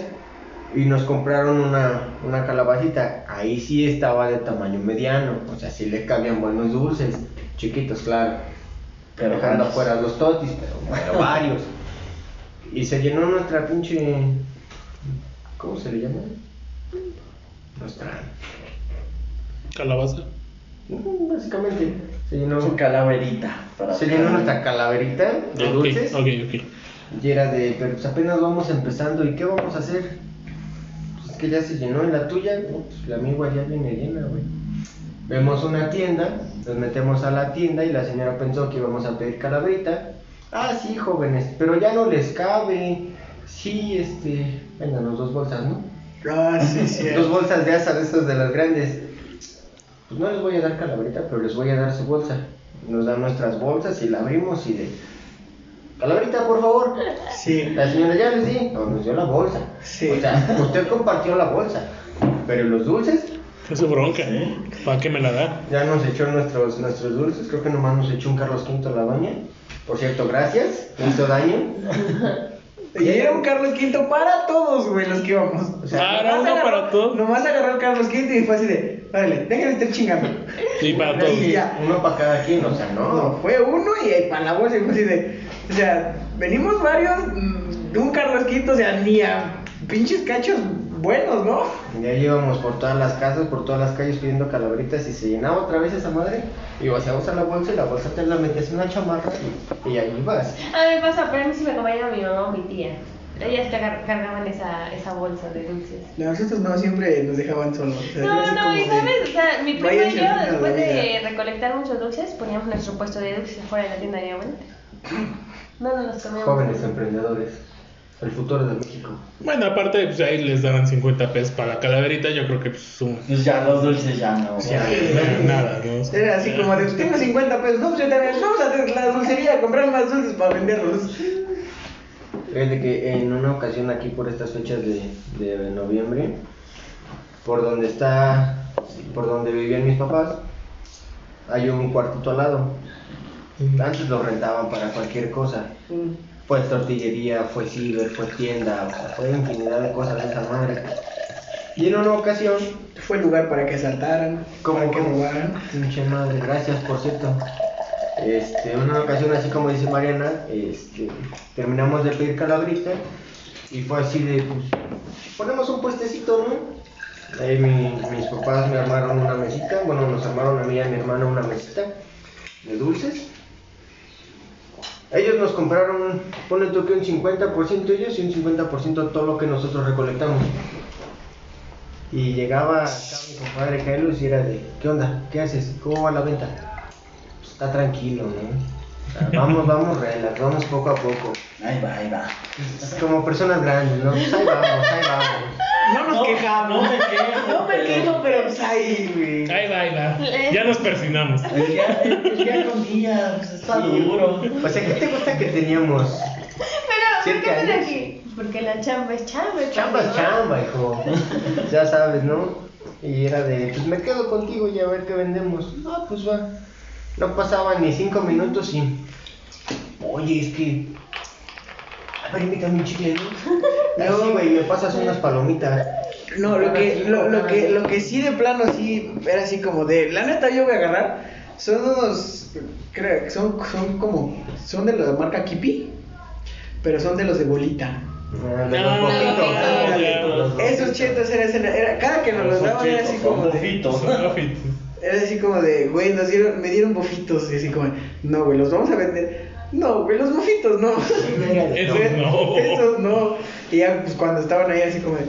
y nos compraron una, una calabacita, ahí sí estaba de tamaño mediano, o sea, sí le cabían buenos dulces, chiquitos, claro, Pero dejando varios. afuera los totis, pero (laughs) bueno, varios. Y se llenó nuestra pinche, ¿cómo se le llama? Nuestra, Calabaza. Mm, básicamente, se llenó, Su calaverita. Para se llenó nuestra calaverita de Ok, dulces. ok, ok. Y era de, pero pues apenas vamos empezando, ¿y qué vamos a hacer? Que ya se llenó en la tuya, no, pues la mía igual ya viene llena, güey. Vemos una tienda, nos metemos a la tienda y la señora pensó que íbamos a pedir calaverita. Ah, sí, jóvenes, pero ya no les cabe. Sí, este, véndanos dos bolsas, ¿no? Ah, sí, (laughs) sí. Dos bolsas de asa de esas de las grandes. Pues no les voy a dar calaverita, pero les voy a dar su bolsa. Nos dan nuestras bolsas y la abrimos y de... Calaverita, por favor. Sí. La señora ya les di, no, nos dio la bolsa. Sí. O sea, usted compartió la bolsa. Pero los dulces, Es su bronca. Sí. ¿Para qué me la da? ya nos echó nuestros, nuestros dulces. Creo que nomás nos echó un Carlos V a la doña. Por cierto, gracias. No hizo daño. Y era un Carlos V para todos, güey, los que íbamos. O Ah, uno agarró- para todos. Nomás agarró el Carlos V y fue así de, órale, déjenme estar chingando. Sí, para todos. Y ya. Uno para cada quien, o sea, no. No, fue uno y para la bolsa y fue así de, o sea, venimos varios mm, de un V, o sea, ni a pinches cachos buenos, ¿no? Y ahí íbamos por todas las casas, por todas las calles pidiendo calaveritas y se llenaba otra vez esa madre. Y vaciamos a la bolsa y la bolsa te la metías en una chamarra y, y ahí ibas. A mí me pasa, pero a mí sí me acompañaba mi mamá o mi tía. Ellas car- cargaban esa, esa bolsa de dulces. Nosotros no, siempre nos dejaban solos. o sea, No, no, y de- sabes, o sea, mi prima y yo, después de vida. recolectar muchos dulces, poníamos nuestro puesto de dulces afuera de la tienda de mi abuelita. No nos los comíamos. Jóvenes emprendedores, el futuro de México. Bueno, aparte, pues ahí les daban 50 pesos para la calaverita. Yo creo que pues un. Pues ya los dulces ya no. Ya, nada, ¿no? Era así como de, tengo 50 pesos, no, pues yo también, vamos a la dulcería a comprar más dulces para venderlos. Fíjate que en una ocasión aquí por estas fechas de, de noviembre, por donde está, por donde vivían mis papás, hay un cuartito al lado. Antes lo rentaban para cualquier cosa. Fue tortillería, fue ciber, fue tienda, o sea, fue infinidad de cosas de esa madre. Y en una ocasión, Fue el lugar para que asaltaran, para que robaran. Pinche madre, gracias por cierto. Este, una ocasión, así como dice Mariana, este, terminamos de pedir calabrita y fue así de, pues, ponemos un puestecito, ¿no? Ahí mi- mis papás me armaron una mesita, bueno, nos armaron a mí y a mi hermano una mesita de dulces. Ellos nos compraron, pone tú que un 50% ellos y un 50% todo lo que nosotros recolectamos. Y llegaba acá mi compadre Carlos y era de, ¿qué onda? ¿Qué haces? ¿Cómo va la venta? Pues está tranquilo, ¿no? O sea, vamos, vamos, relax, vamos poco a poco. Ahí va, ahí va. Es como personas grandes, ¿no? Pues ahí vamos, ahí vamos. No nos No, quejamos. no me quejo, No me quejo, pero pues ahí, güey. Ahí va, ahí va. Ya nos persinamos. El día, el día con día, pues está duro. O sea, ¿qué te gusta que teníamos? Pero, ¿por qué están aquí? Porque la chamba es chamba. Chamba es ¿no? chamba, hijo. Ya sabes, ¿no? Y era de, pues me quedo contigo y a ver qué vendemos. Ah, pues va. No pasaban ni cinco minutos y. Oye, es que. A ver, invítame un chicle, ¿no? (laughs) No. Así, güey, me pasas unas palomitas. No, lo que, lo, lo que, lo que sí de plano sí era así como de, la neta yo voy a agarrar, son unos, creo que son, son como, son de la marca Kipi, pero son de los de bolita. De los bofitos. Los Esos chetos era, era, era- cada que nos los daban era así como de. Era así como de, güey, nos dieron, me dieron bofitos, y así como, no, güey, los vamos a vender, no, güey, los bofitos no. Esos no. Esos no. Y ya, pues cuando estaban ahí así como de,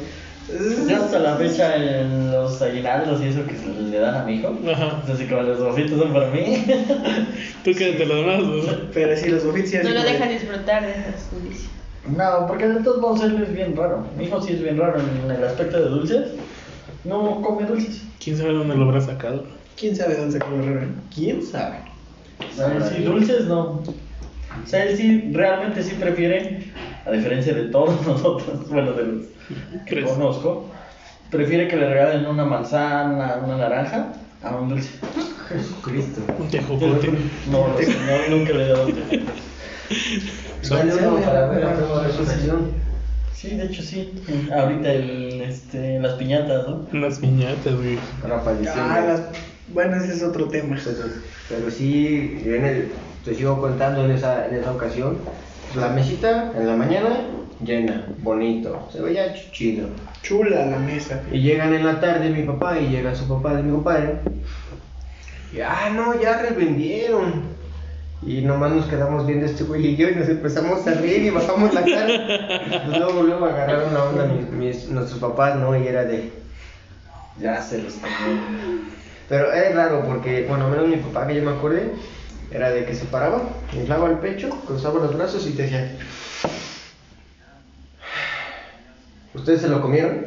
Ya hasta la fecha en los aguinaldos y eso que se le dan a mi hijo. Ajá. Así como los bofitos son para mí. (laughs) Tú que te lo demás, ¿no? Pero sí, los bofitos sí No lo dejan disfrutar de esas delicias. No, porque de todos modos él es bien raro. Mi hijo sí es bien raro en el aspecto de dulces. No come dulces. ¿Quién sabe dónde lo habrá sacado? ¿Quién sabe dónde sacó el? ¿Quién sabe? Ver, sí, dulces no. O sea, él sí, realmente sí prefiere, a diferencia de todos (laughs) nosotros, bueno, de los que ¿Crees? conozco, prefiere que le regalen una manzana, una naranja, a un dulce. Jesucristo. Un tejocote. No, no, no, nunca le he dado tejocote. Dale (laughs) uno para ver la próxima Eso sí. de hecho sí. Ahorita el, este, las piñatas, ¿no? Unas piñatas, güey. Para diciembre. Ah, las... Bueno, ese es otro tema. Pero, pero sí, en el- te sigo contando en esa, en esa ocasión. La mesita en la mañana llena, bonito, se veía ch- chido. Chula la mesa. Y llegan en la tarde mi papá y llega su papá de mi compadre. Y ah, no, ya revendieron. Y nomás nos quedamos viendo este güey y yo y nos empezamos a reír y bajamos la cara. Pues luego, luego agarraron la onda mis, mis- nuestros papás, ¿no? Y era de. Ya se los tengo. Pero es raro porque, bueno, menos mi papá, que yo me acuerde, era de que se paraba, inflaba el pecho, cruzaba los brazos y te decía. ¿Ustedes se lo comieron?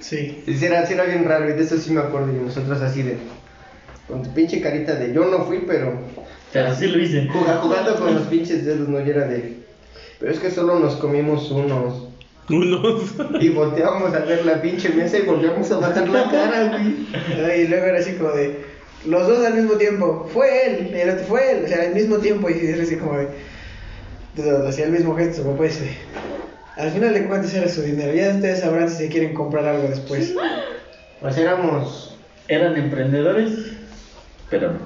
Sí. Y sí era, sí era bien raro, y de eso sí me acuerdo, y nosotros así de. Con tu pinche carita de yo no fui, pero. Pero sí lo hice. juga- jugando con los pinches dedos, no, y era de. Pero es que solo nos comimos unos. Y volteamos a ver la pinche mesa y volvíamos a bajar la cara, güey. Y luego era así como de. Los dos al mismo tiempo. Fue él. El otro fue él. O sea, al mismo tiempo. Y era así como de. Hacía el mismo gesto. Papá dice. Al final de cuentas era su dinero. Ya ustedes sabrán si se quieren comprar algo después. Pues éramos. Eran emprendedores, pero no.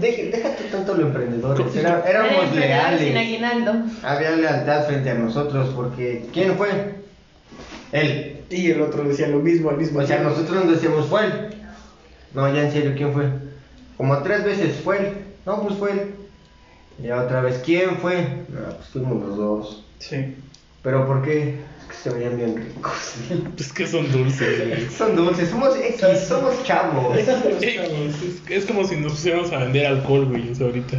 Deja, tú tanto lo emprendedores. Era- éramos emprendedores sin leales. aguinaldo. Había lealtad frente a nosotros porque ¿quién fue? Él. Y el otro decía lo mismo al mismo O sea, tiempo. nosotros nos decíamos fue él. No, ya en serio, ¿quién fue? Como tres veces fue él. No, pues fue él. Y ya otra vez, ¿quién fue? No, pues fuimos los dos. Sí. ¿Pero por qué? Se veían bien ricos. (laughs) Es que son dulces, güey. (laughs) Son dulces, somos X, somos chavos. Es, es como si nos pusiéramos a vender alcohol, güey, eso ahorita.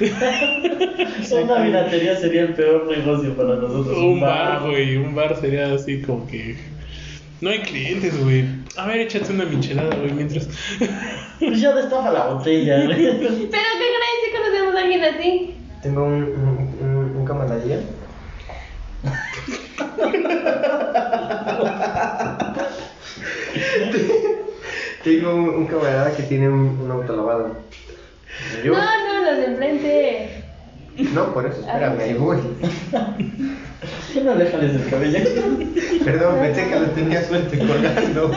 (laughs) Una vinatería sería el peor negocio para nosotros. Un bar, güey, un bar sería así como que... No hay clientes, güey. A ver, échate una michelada, güey, mientras... Pues ya destapa la botella. güey. Pero qué gran si conocemos a alguien así. Tengo un, un, un, un camaradilla. (laughs) Tengo un, un camarada que tiene un, un autolavado. Yo, No, no, los de enfrente. no, por eso, espérame, ahí voy. ¿Qué (laughs) no déjales el cabello? (laughs) Perdón, pensé que lo tenía suerte colgando.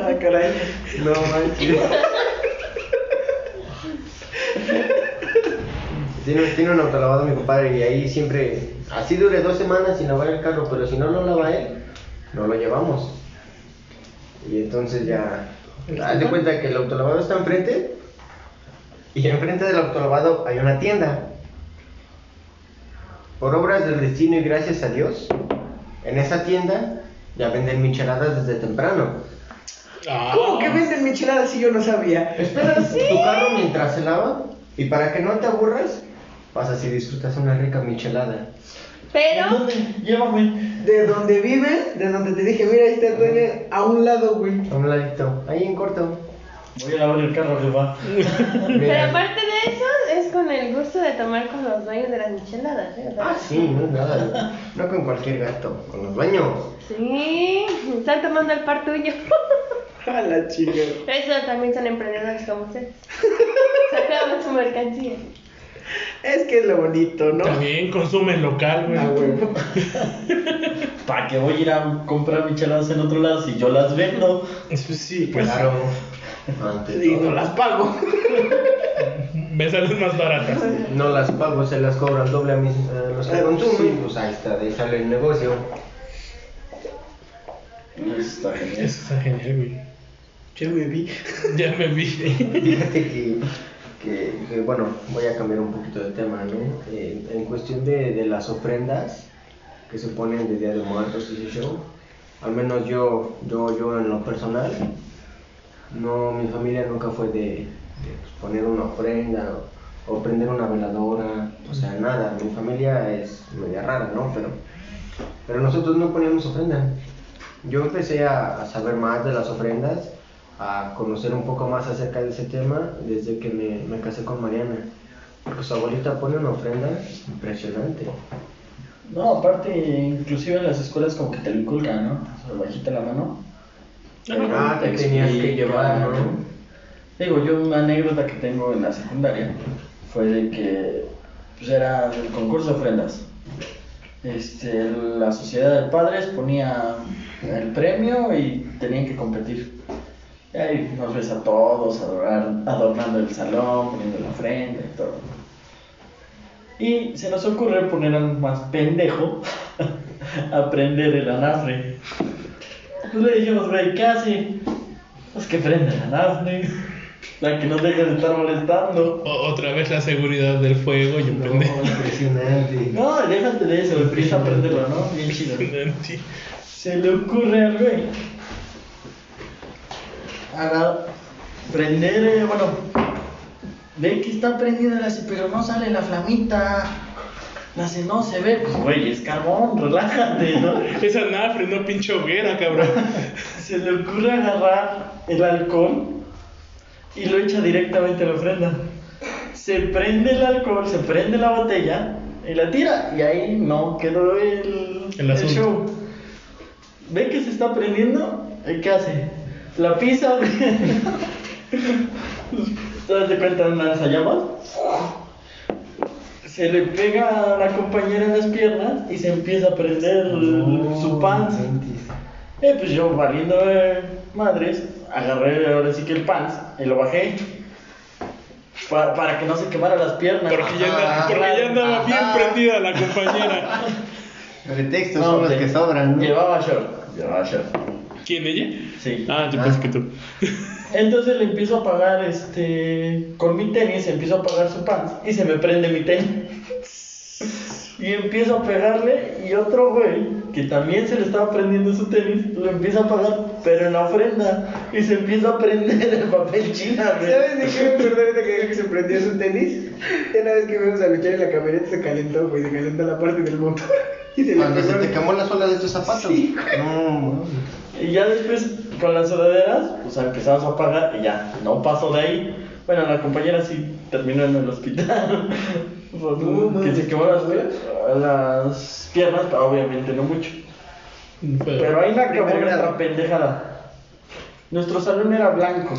Ah, caray. No manches. Tiene, tiene un autolavado mi compadre y ahí siempre, así dure dos semanas sin lavar el carro, pero si no lo lava él, no lo llevamos. Y entonces ya, haz de cuenta que el autolavado está enfrente y enfrente del autolavado hay una tienda. Por obras del destino y gracias a Dios, en esa tienda ya venden micheladas desde temprano. ¿Cómo que venden micheladas si yo no sabía? Esperas (laughs) tu carro mientras se lava y para que no te aburras, pasas y disfrutas una rica michelada. Pero, ¿Dónde? Llévame. De donde vives, de donde te dije, mira, ahí está Antonio, a un lado, güey. A un ladito, ahí en corto. Voy a lavar el carro, jefa. (laughs) pero Mira. aparte de eso, es con el gusto de tomar con los dueños de las micheladas, ¿eh? O sea, Ah, sí, no es nada. No con cualquier gato, con los dueños. Sí, están tomando el par tuyo. (laughs) A la chica. Eso también son emprendedores como ustedes. (laughs) Sacaban su mercancía. Es que es lo bonito, ¿no? También consumen local, güey. Ah, huevo. (laughs) ¿Para qué voy a ir a comprar micheladas en otro lado si yo las vendo? Pues sí, pues. Claro. Y no las pago. (laughs) Me salen más baratas. No las pago, se las cobran doble a, mis, a los que consumen. sí. Pues ahí está, déjale el negocio. Está genial. Eso está genial, güey. Ya me vi. Ya me vi. (laughs) Fíjate que, que, que, bueno, voy a cambiar un poquito de tema, ¿no? Eh, en cuestión de, de las ofrendas que se ponen de Día de Muertos y ese show, al menos yo, yo, yo en lo personal, no, mi familia nunca fue de, de, pues, poner una ofrenda o, o prender una veladora, o sea, nada. Mi familia es media rara, ¿no? Pero, pero nosotros no poníamos ofrenda. Yo empecé a, a saber más de las ofrendas, a conocer un poco más acerca de ese tema desde que me, me casé con Mariana. Porque su abuelita pone una ofrenda impresionante. No, aparte, inclusive en las escuelas como que te lo inculcan, ¿no? O sea, bajita la mano. Ah, te tenías que llevar, ¿no? Digo, yo una anécdota que tengo en la secundaria fue de que pues era el concurso de ofrendas. Este, la sociedad de padres ponía el premio y tenían que competir. Y ahí nos ves a todos adorar, adornando el salón, poniendo la ofrenda y todo. Y se nos ocurre poner al más pendejo (laughs) a prender el anafre. Pues le dijimos, güey, ¿qué hace? Pues que prenda el anafre. La que nos deje de estar molestando. O- otra vez la seguridad del fuego y No, pendejo. impresionante. (laughs) No, déjate de eso, empieza a prenderlo, ¿no? Bien chido. Se le ocurre al güey. Prender, eh, bueno, ve que está prendida la pero no sale la flamita. La hace, no se ve, pues güey, es carbón, relájate, ¿no? (laughs) Esa nafre, no pinche hoguera, cabrón. Se le ocurre agarrar el alcohol y lo echa directamente a la ofrenda. Se prende el alcohol, se prende la botella y la tira. Y ahí no quedó el, El asunto. show. Ve que se está prendiendo. ¿y ¿Qué hace? La pisa. güey. ¿Te cuenta de una llamas? Se le pega a la compañera en las piernas y se empieza a prender el- su pants. Eh, pues yo valiendo eh, madres, agarré ahora sí que el pants y lo bajé. Pa- para que no se quemara las piernas. Porque ya, anda- porque ya andaba bien prendida la compañera. (laughs) Pretextos No, son los que sobran, ¿no? Llevaba short. Llevaba short. ¿Quién, ella? Sí. Ah, yo Ah. pensé que tú. (laughs) Entonces le empiezo a pagar este. Con mi tenis, empiezo a pagar su pants y se me prende mi tenis. (laughs) Y empiezo a pegarle y otro güey, que también se le estaba prendiendo su tenis, lo empieza a pagar, pero en la ofrenda. Y se empieza a prender el papel china, güey. ¿Sabes de qué me acordé ahorita que dijo que se prendió su tenis? Una vez que fuimos a luchar en la camioneta se calentó, güey, se calentó la parte del motor. (laughs) Y se le Cuando se te quemó la suela de tus zapatos. Sí, No, mames. Y ya después, con las sudaderas, pues empezamos a pagar y ya, no pasó de ahí. Bueno, la compañera sí terminó en el hospital. (laughs) Pues, No, que se quemó las, las piernas, pero obviamente no mucho. Pero ahí me acabó nuestra pendejada. Nuestro salón era blanco.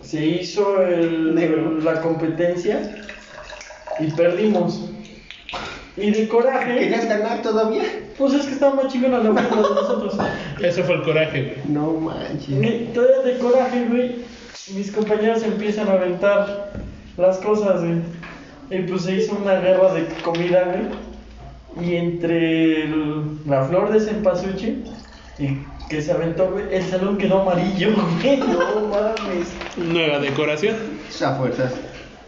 Se hizo el- Negro. la competencia y perdimos. Y de coraje, ¿Querías ganar todavía? Pues es que estaba más chingona la ofrenda de nosotros. Eso fue el coraje, güey. No manches. Todavía de coraje, güey. Mis compañeros empiezan a aventar las cosas, güey. Y pues se hizo una guerra de comida, güey. Y entre el- la flor de cempasúchil y que se aventó, güey, el salón quedó amarillo, güey. (laughs) No mames. Nueva decoración. A fuerzas.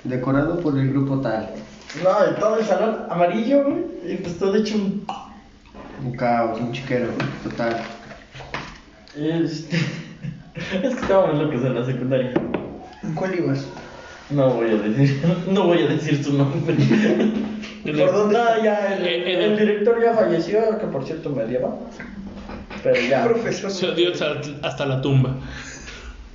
Decorado por el grupo tal. No, todo el salón amarillo, güey. Y pues todo hecho un. Un caos, un chiquero, total. Este. (laughs) es que estábamos locos en la secundaria. ¿En cuál ibas? No voy a decir, (laughs) no voy a decir su nombre. ¿Por dónde? No, ya, el, el director ya falleció, que por cierto me odiaba. Pero ya. Profesor. Se dio hasta, la tumba.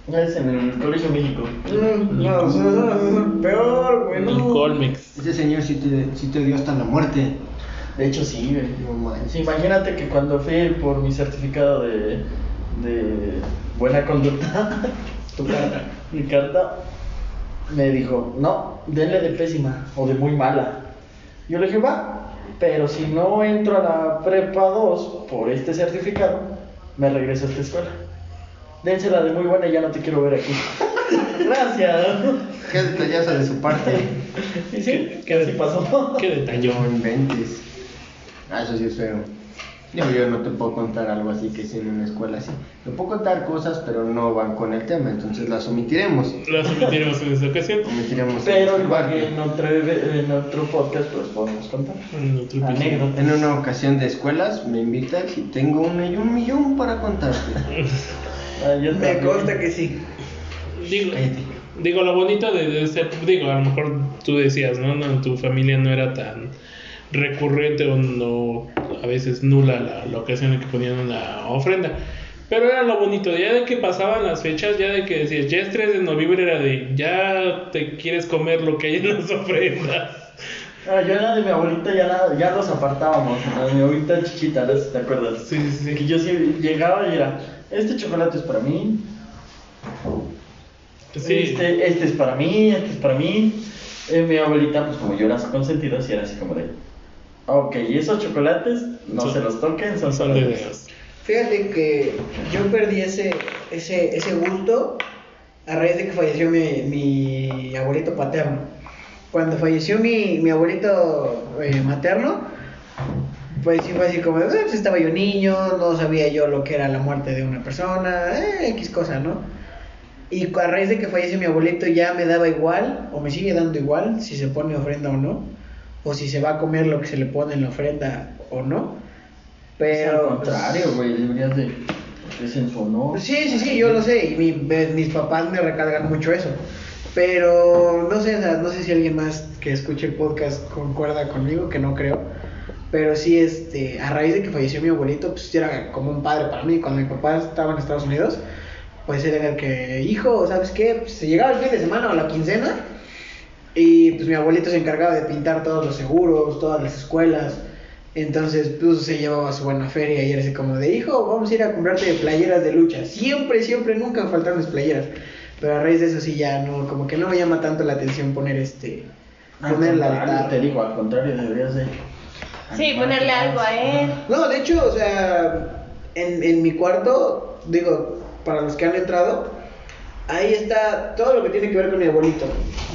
Ya es en el Colegio México. Mm, No, o sea, no, peor, güey, El no. Colmex. Ese señor sí te, sí te dio hasta la muerte. De hecho, sí, güey. No manches. Sí, imagínate que cuando fui por mi certificado de, de buena conducta, (laughs) Tu carta. mi carta, me dijo, no, denle de pésima o de muy mala. Yo le dije, va, pero si no entro a la prepa 2 por este certificado, me regreso a esta escuela. Dénsela de muy buena y ya no te quiero ver aquí. (laughs) Gracias. Qué detallazo de su parte. Y (laughs) sí, que así pasó. Qué detallón. Inventes. Ah, eso sí es feo. Yo, yo no te puedo contar algo así que sea en una escuela así. Te puedo contar cosas, pero no van con el tema, entonces las omitiremos. Las omitiremos en esta ocasión. Omitiremos. Pero esa igual que en otro, en otro podcast, pues podemos contar. En otro. Anécdotas. En una ocasión de escuelas me invitas y tengo una y un millón para contarte. (laughs) Ah, yo Me consta que sí. Digo, Cállate. digo, lo bonito de, de ser, digo, a lo mejor tú decías, ¿no? no tu familia no era tan recurrente o no, a veces nula la, la ocasión en que ponían una ofrenda. Pero era lo bonito, ya de que pasaban las fechas, ya de que decías, ya es 3 de noviembre, era de, ya te quieres comer lo que hay en las (laughs) ofrendas. Ah, yo era de mi abuelita, ya, nada- ya los apartábamos. Mi abuelita chichita, ¿no? ¿te acuerdas? Sí, sí, sí. Que yo sí llegaba y era, este chocolate es para mí, Sí. Este, este es para mí, este es para mí. Eh, mi abuelita, pues como yo era su consentido, sí era así como de, ok, y esos chocolates no Son- se los toquen, son, Son de chocolates". Dios. Fíjate que yo perdí ese, ese, ese gusto a raíz de que falleció mi, mi abuelito paterno. Cuando falleció mi, mi abuelito eh, materno, pues sí fue así como, eh, pues estaba yo niño, no sabía yo lo que era la muerte de una persona, eh, X cosa, ¿no? Y a raíz de que falleció mi abuelito ya me daba igual, o me sigue dando igual, si se pone ofrenda o no, o si se va a comer lo que se le pone en la ofrenda o no. Pero... Al contrario, güey, deberías de. es en su honor. Sí, sí, sí, yo lo sé, y mi- mis papás me recalcan mucho eso. Pero no sé, no sé si alguien más que escuche el podcast concuerda conmigo, que no creo. Pero sí, este, a raíz de que falleció mi abuelito, pues era como un padre para mí. Cuando mi papá estaba en Estados Unidos, pues era el que, hijo, ¿sabes qué? Pues se llegaba el fin de semana o la quincena, y pues mi abuelito se encargaba de pintar todos los seguros, todas las escuelas. Entonces, pues se llevaba su buena feria y era así como de, hijo, vamos a ir a comprarte playeras de lucha. Siempre, siempre, nunca faltaron las playeras. Pero a raíz de eso sí ya no, como que no me llama tanto la atención poner este, Al poner altar. te digo, al contrario, deberías de. Sí, ponerle algo a él. No, de hecho, o sea, en, en mi cuarto, digo, para los que han entrado, ahí está todo lo que tiene que ver con mi abuelito.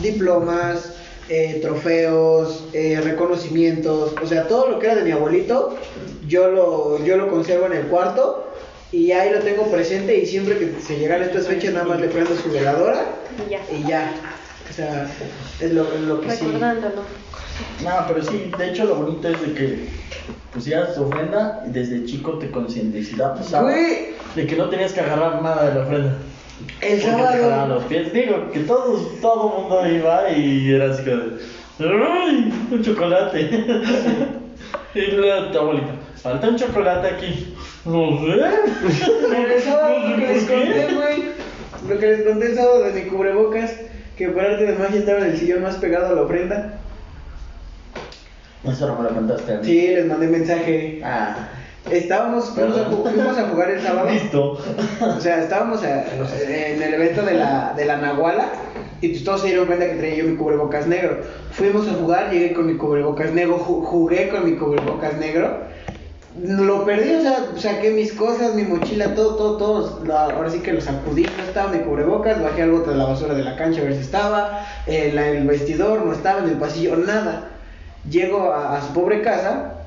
Diplomas, eh, trofeos, eh, reconocimientos, o sea, todo lo que era de mi abuelito, yo lo, yo lo conservo en el cuarto y ahí lo tengo presente y siempre que se llegan estas fechas nada más le prendo su veladora Y ya. y ya. O sea, es lo, es lo que sí. Recordándolo. No, pero sí, de hecho lo bonito es de que pusieras tu ofrenda y desde chico te concientizabas Güey. de que no tenías que agarrar nada de la ofrenda. El sábado. jalaban los pies. Digo, que todos, todo el mundo iba y era así como de, ¡ay! Un chocolate. (laughs) y tu abuelita, falta un chocolate aquí. No sé. Pero el sábado (laughs) No lo que les conté, güey. Lo que les conté el sábado de mi cubrebocas, que por arte de magia estaba en el sillón más pegado a la ofrenda. Eso no me lo contaste a mí. Sí, les mandé mensaje. Ah, Estábamos, fuimos a, fuimos a jugar el sábado. listo. O sea, estábamos a- en el evento de la, de la Nahuala y pues todos se dieron cuenta que traía yo mi cubrebocas negro. Fuimos a jugar, llegué con mi cubrebocas negro, ju- jugué con mi cubrebocas negro. Lo perdí, o sea, saqué mis cosas, mi mochila, todo, todo, todo. lo- ahora sí que lo sacudí, no estaba mi cubrebocas, bajé al bote de la basura de la cancha a ver si estaba, en la- el vestidor no estaba, en el pasillo, nada. Llego a, a su pobre casa,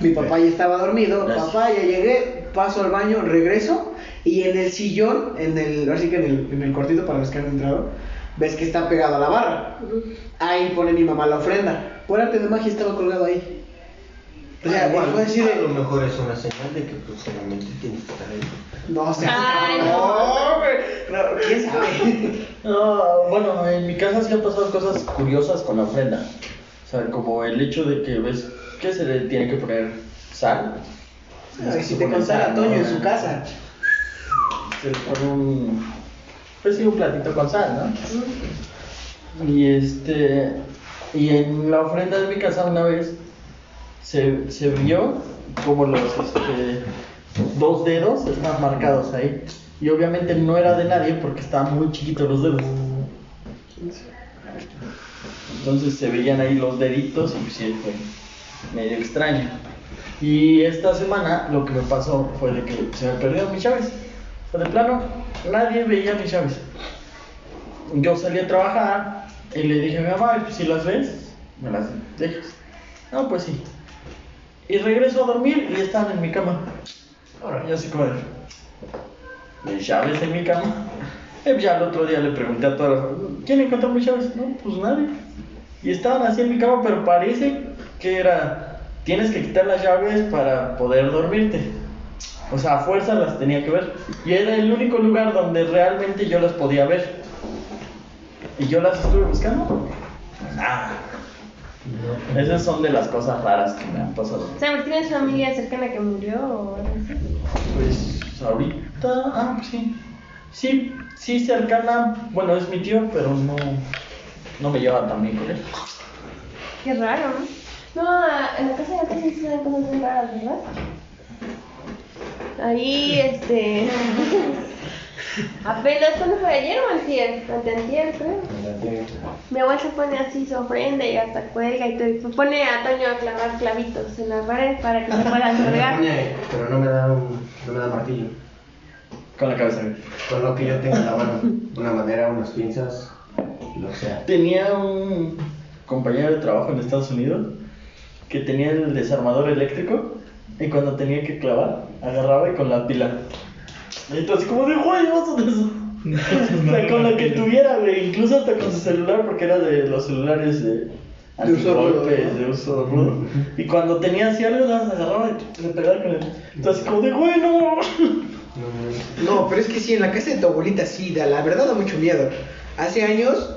mi papá ya estaba dormido, Gracias. papá ya llegué, paso al baño, regreso y en el sillón, en el, así que en el, en el cortito para los que han entrado, ves que está pegado a la barra. Ahí pone mi mamá la ofrenda. Por arte de magia estaba colgado ahí. O sea, Ah, igual, fue así a lo mejor es una señal de que próximamente tienes que estar ahí. No, o sea, Ay, no, güey. No, ¿Quién sabe? (laughs) No, bueno, en mi casa sí han pasado cosas curiosas con la ofrenda. O sea, como el hecho de que ves que se le tiene que poner sal. Ay, si Se te contara sal, Toño en su casa. Se le pone un. Pues sí, un platito con sal, ¿no? Y este. Y en la ofrenda de mi casa una vez se, se vio como los este, dos dedos estaban marcados ahí. Y obviamente no era de nadie porque estaban muy chiquitos los dedos. Entonces se veían ahí los deditos y sí fue medio extraño. Y esta semana lo que me pasó fue de que se me llaves. O sea, de plano, nadie veía mis llaves. Yo salí a trabajar y le dije a mi mamá, "Pues, si las ves, me las dejas. No, pues sí. Y regreso a dormir y están en mi cama. Ahora, yo así como de, mis llaves en mi cama. (laughs) Ya el otro día le pregunté a todas las... ¿Quién encontró mis llaves? No, pues nadie. Y estaban así en mi cama, pero parece que era... Tienes que quitar las llaves para poder dormirte. O sea, a fuerza las tenía que ver. Y era el único lugar donde realmente yo las podía ver. Y yo las estuve buscando. Nada. Esas son de las cosas raras que me han pasado. ¿Sabes? ¿Tienes familia cercana que murió o algo así? Pues ahorita, ah, pues sí. Sí, sí cercana, bueno, es mi tío, pero no, no me lleva tan bien con él. Qué raro, ¿no? No, en la casa de antes sí se dan cosas muy raras, ¿verdad? Ahí, este. (laughs) Apenas cuando fue ayer o antier, anteantier creo. Mi abuela se pone así su ofrenda y hasta cuelga y todo. y pone a Toño a clavar clavitos en la pared para que se (laughs) puedan colgar. pero no me da un, no me da martillo. Con la cabeza. Con lo que yo tengo en la mano, una madera, unas pinzas, lo que sea. Tenía un compañero de trabajo en Estados Unidos que tenía el desarmador eléctrico y cuando tenía que clavar, agarraba y con la pila. Y entonces como de güey, vas a des-". O sea, con lo que tuviera, güey, incluso hasta con su celular, porque era de los celulares de De uso rudo, antigolpes, ¿no? de uso rudo. (laughs) Y cuando tenía así algo, nada más agarraba y le pegaba con él. Entonces como de güey, no. No, pero es que sí, en la casa de tu abuelita sí, da, la verdad da mucho miedo. Hace años,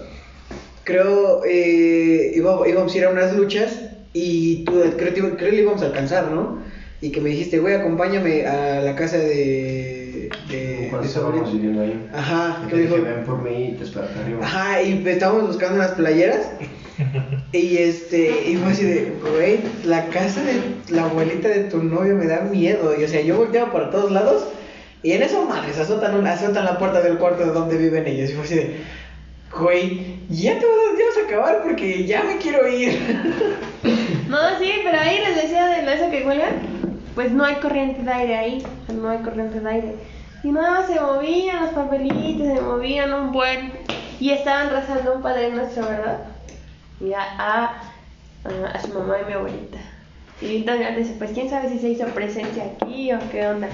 creo, eh, iba- íbamos a ir a unas luchas y tú, creo, que- creo le íbamos a alcanzar, ¿no? Y que me dijiste, güey, acompáñame a la casa de, de, de estábamos viviendo ahí. Ajá, que dijo, ven por mí y te arriba. Ajá, y pues estábamos buscando unas playeras. (laughs) Y este, y fue así de, güey, la casa de la abuelita de tu novio me da miedo. Y o sea, yo volteaba para todos lados. Y en eso, madres, azotan, una- azotan la puerta del cuarto de donde viven ellos. Y fue así de, güey, ya te vas, a- ya vas a acabar porque ya me quiero ir. (laughs) No, sí, pero ahí les decía de eso que cuelgan, pues no hay corriente de aire ahí, no hay corriente de aire. Y nada se movían los papelitos, se movían un buen. Y estaban rezando un Padre Nuestro, ¿verdad? Y a, a- a su mamá y mi abuelita. Y entonces dice, pues quién sabe si se hizo presencia aquí o qué onda.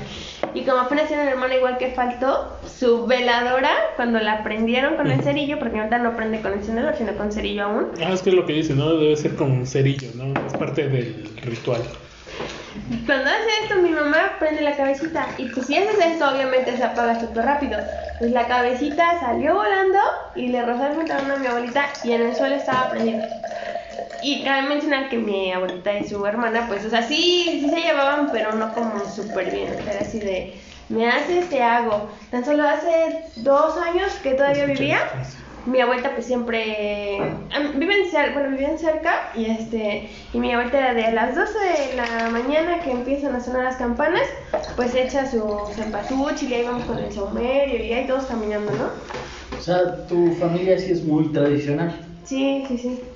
Y como apenas tiene una hermana igual que faltó, su veladora, cuando la prendieron con el cerillo, porque ahorita no prende con encendedor, sino con cerillo aún, Ah, es que es lo que dice, ¿no? Debe ser con un cerillo, ¿no? Es parte del ritual. Cuando hace esto, mi mamá prende la cabecita. Y pues si haces esto, obviamente se apaga súper rápido. Pues la cabecita salió volando y le rozó el pantalón a mi abuelita y en el suelo estaba prendido. Y cabe mencionar que mi abuelita y su hermana, pues, o sea, sí, sí se llevaban, pero no como súper bien. Era así de, me haces, te hago. Tan solo hace dos años que todavía vivía, mi abuelita pues siempre am- viven cerca, bueno, vivían cerca y este y mi abuelita era de las 12 de la mañana que empiezan a sonar las campanas, pues echa su cempasúchil y ahí vamos con el saumerio y ahí todos caminando, ¿no? O sea, tu familia sí es muy tradicional. Sí, sí, sí.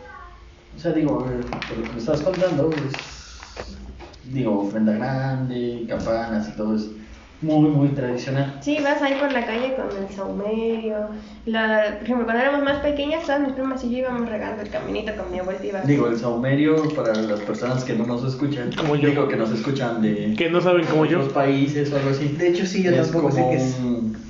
O sea, digo, por lo que me estabas contando, pues, digo, ofrenda grande, campanas y todo es muy, muy tradicional. Sí, vas ahí por la calle con el saumerio. La, por ejemplo, cuando éramos más pequeñas, todas mis primas y yo íbamos regando el caminito con mi abuelita. Iba Digo, el saumerio, para las personas que no nos escuchan, Como yo. digo que nos escuchan de Que no saben como yo. otros países o algo así. De hecho, sí, yo es tampoco sé como qué es. un-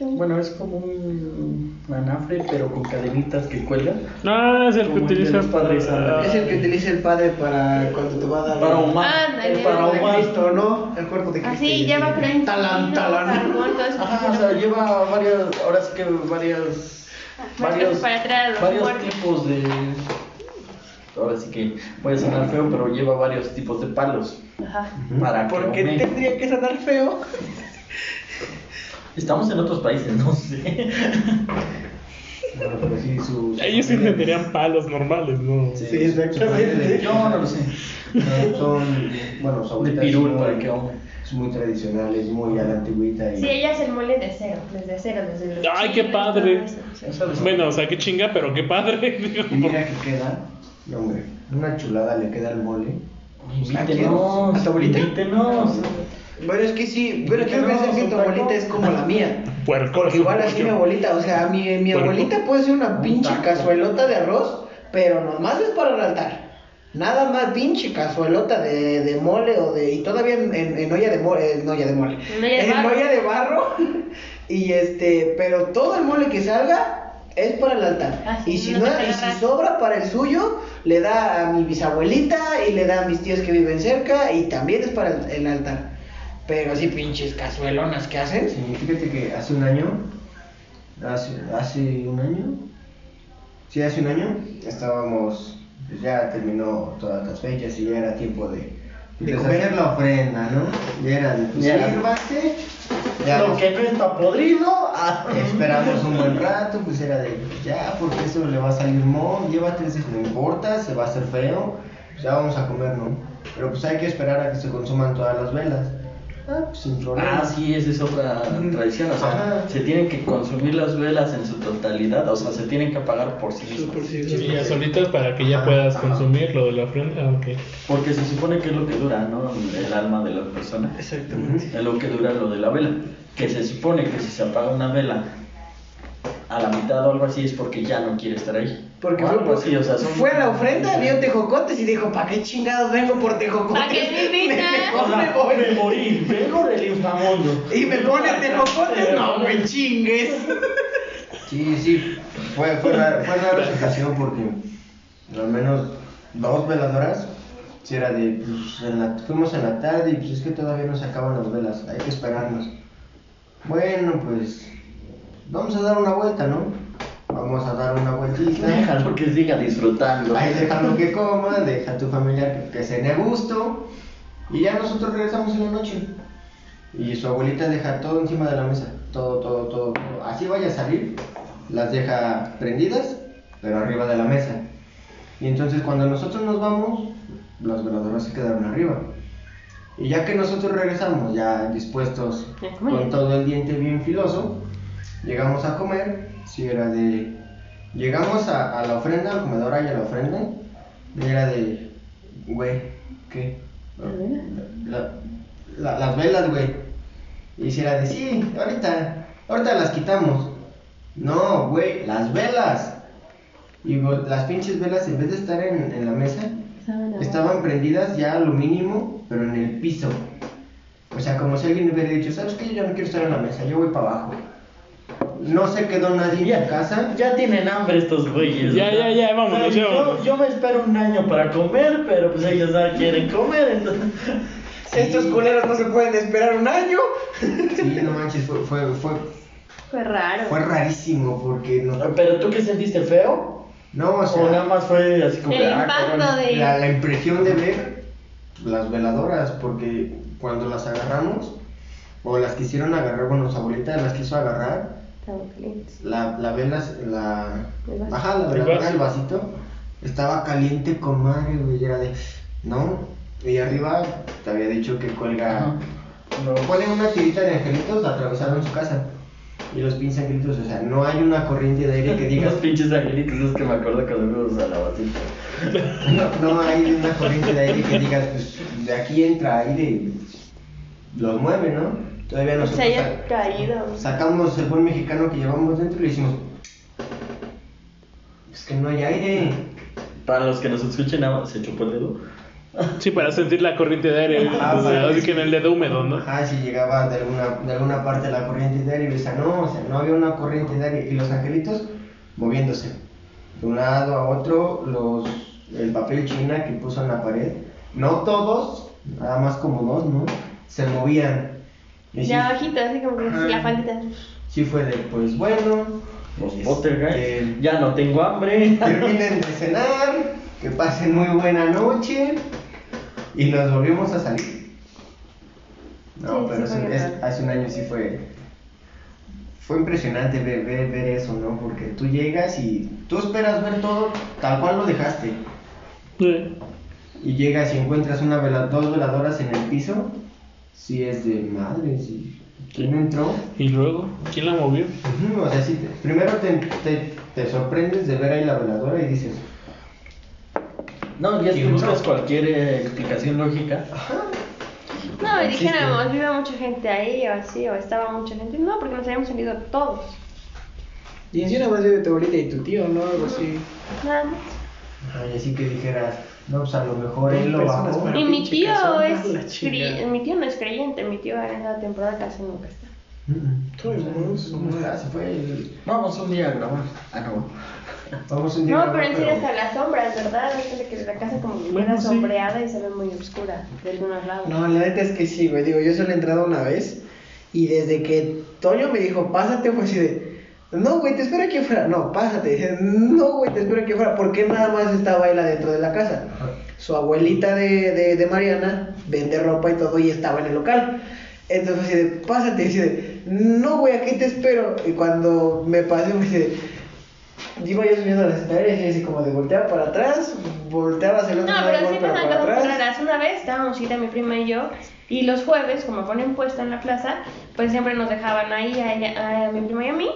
Bueno, es como un anafre, pero con cadenitas que cuelgan. Ah, es el que Como el utiliza los padres, ándale. Es el que utiliza el padre para cuando te va a dar Para el- el cuerpo de ahumar. Cristo, ¿no? El cuerpo de Cristo. Así, lleva creen. Talán, talán. Ajá, o sea, lleva varias, ahora sí que varias, varios, Para los varios muertos. tipos de, ahora sí que voy a sonar feo, pero lleva varios tipos de palos Ajá. para ¿Por qué tendría que sonar feo? Estamos en otros países, no sé. Bueno, pero sí, sus. Ellos sí entenderían palos normales, ¿no? Sí. Sí, exactamente. Yo no lo sé. No, son, bueno, su De pirul es muy-. Es muy tradicional, es muy a la antigüita y... Sí, ella es el mole de cero, desde cero, desde los Ay, qué padre. Bueno, o sea, qué chinga, pero qué padre. (laughs) digo, Y mira que queda, no, hombre, una chulada le queda al mole. Invítenos. ¿A tu abuelita? Invítenos. Bueno, es que sí, pero quiero pensar que tu abuelita es como la mía. Puerco. Porque igual así mi abuelita, o sea, mi, mi Puerco. abuelita puede ser una Un pinche cazuelota de arroz, pero nomás es para el altar. Nada más pinche cazuelota de, de mole o de. Y todavía en, en, en olla de mole. En olla de mole. En olla de En barro. olla de barro. (laughs) Y este. Pero todo el mole que salga es para el altar. Ah, y si no y si sobra para el suyo, le da a mi bisabuelita y le da a mis tíos que viven cerca y también es para el, el altar. Pero así pinches cazuelonas que hacen. Sí, fíjate que hace un año, hace, hace un año, sí, hace un año, estábamos, pues ya terminó todas las fechas y ya era tiempo de, De pues, comer. la ofrenda, ¿no? Ya era de, pues, Ya. sírvase, ya Lo nos- que no está podrido. ah. Esperamos un buen rato, pues era de, ya, porque eso le va a salir mo, llévate ese, no importa, se va a hacer feo, pues ya vamos a comer, ¿no? Pero pues hay que esperar a que se consuman todas las velas. Ah, pues sin problema. Ah, sí, esa es otra tradición. O sea, Ajá. se tienen que consumir las velas en su totalidad. O sea, se tienen que apagar por sí mismas. Por sí, Y ya solitas para que ya puedas consumir lo de la ofrenda. Ah, ok. Porque se supone que es lo que dura, ¿no? El alma de la persona. Exactamente. Es lo que dura lo de la vela. Que se supone que si se apaga una vela a la mitad o algo así es porque ya no quiere estar ahí. Porque fue, así, o sea, son- fue a la ofrenda, vio tejocotes y dijo, ¿para qué chingados vengo por tejocotes? ¿Pa' qué me (laughs) invitan? O Mejor me sea, voy. me morí, vengo del inframundo. Y me ponen tejocotes, no me chingues. Sí, sí, fue, fue, rara, fue rara la ocasión porque al menos dos veladoras, si era de, pues, en la- fuimos en la tarde y pues es que todavía no se acaban las velas, hay que esperarnos. Bueno, pues vamos a dar una vuelta, ¿no? Vamos a dar una vueltita. (laughs) Déjalo que siga disfrutando. Ahí déjalo que coma, deja a tu familiar que, que cene a gusto y ya nosotros regresamos en la noche. Y su abuelita deja todo encima de la mesa, todo, todo, todo, todo. Así vaya a salir, las deja prendidas, pero arriba de la mesa. Y entonces cuando nosotros nos vamos, las veladoras se quedaron arriba. Y ya que nosotros regresamos, ya dispuestos con todo el diente bien filoso, llegamos a comer, si era de... Llegamos a, a la ofrenda, al comedor y a la ofrenda, y era de... Güey, ¿qué? La- la- las velas, güey. Y si era de, sí, ahorita, ahorita las quitamos. No, güey, las velas. Y las pinches velas, en vez de estar en, en la mesa, estaban prendidas ya a lo mínimo, pero en el piso. O sea, como si alguien hubiera dicho, ¿sabes qué? Yo no quiero estar en la mesa, yo voy para abajo. No se quedó nadie en su casa. Ya tienen hambre estos güeyes. Ya, ya, ya, vámonos, o sea, ya yo, yo me espero un año para comer, pero pues ellos no quieren comer, entonces. (laughs) Estos culeros no se pueden esperar un año. Sí, no manches, fue, fue, fue, Fue raro. fue rarísimo porque no... Pero tú qué sentiste feo? No, o sea... O nada más fue así como El que, ah, impacto de- la, la impresión de ver las veladoras, porque cuando las agarramos, o las quisieron agarrar, bueno, su abuelita las quiso agarrar, La, la vela, la, El ajá, la El veladora, vaso. el vasito, estaba caliente con madre, güey, era de, no, y arriba te había dicho que cuelga. No. ponen una tirita de angelitos, atravesaron su casa, y los pinches angelitos, o sea, no hay una corriente de aire que digas, Los pinches angelitos, es que me acuerdo cuando fuimos a la basita. (laughs) No, no hay una corriente de aire que digas, pues de aquí entra aire y lo mueve, ¿no? Todavía Se nosotros haya caído. sacamos el buen mexicano que llevamos dentro y le hicimos. Es que no hay aire. Para los que nos escuchen, se chupó el dedo. Sí, para sentir la corriente de aire. Ah, o sea, vale. así que en el dedo húmedo, ¿no? Ajá, si llegaba de alguna, de alguna parte la corriente de aire y decía, no, o sea, no había una corriente de aire y los angelitos moviéndose. De un lado a otro, los, el papel china que puso en la pared, no todos, nada más como dos, ¿no? Se movían. De sí- abajito, así como que Ajá. la faldita. Sí fue de, pues bueno, Los este. Ya no tengo hambre. terminen de cenar, que pasen muy buena noche y nos volvimos a salir. No, Sí, pero sí es- hace un año sí fue fue impresionante ver, ver, ver eso, ¿no? Porque tú llegas y tú esperas ver todo tal cual lo dejaste Sí. y llegas y encuentras una vela, dos veladoras en el piso, sí es de madre, sí. ¿Quién entró? Y luego, ¿quién la movió? O sea, sí, te- primero te, te, te sorprendes de ver ahí la veladora y dices, No, ya si buscas cualquier eh, explicación lógica. No, y dijéramos, vive mucha gente ahí o así, o estaba mucha gente. No, porque nos habíamos salido todos. Y encima más de tu abuelita y tu tío, ¿no? Algo así. Nada más. ay, así que dijeras, no, pues a lo mejor él lo Personas bajó. para- Y mi tío es (laughs) chingada. mi tío no es creyente, mi tío en esa temporada casi nunca está. Vamos un día a grabar. Ah, no. Vamos un día No, a pero en grabar, serio hasta las sombras, ¿verdad? Es que la casa como que Bueno, queda sí. sombreada y se ve muy oscura de algunos lados. No, la neta es que sí, güey. Digo, yo solo he entrado una vez. Y desde que Toño me dijo, pásate, fue así de. No, güey, te espero aquí afuera. No, pásate. No, güey, te espero aquí afuera. ¿Por qué nada más estaba él adentro de la casa? Su abuelita de, de, de Mariana vende ropa y todo y estaba en el local. Entonces fue así de, pásate. Y así de, no, güey, aquí te espero. Y cuando me pasé, me dice, iba yo subiendo las escaleras y así como de volteaba para atrás, volteaba hacia el No, otro pero lado, sí pasan para atrás. Una vez estábamos Ida, mi prima y yo, Y los jueves, como ponen puesto en la plaza, pues siempre nos dejaban ahí a, ella- a mi primo y a mí.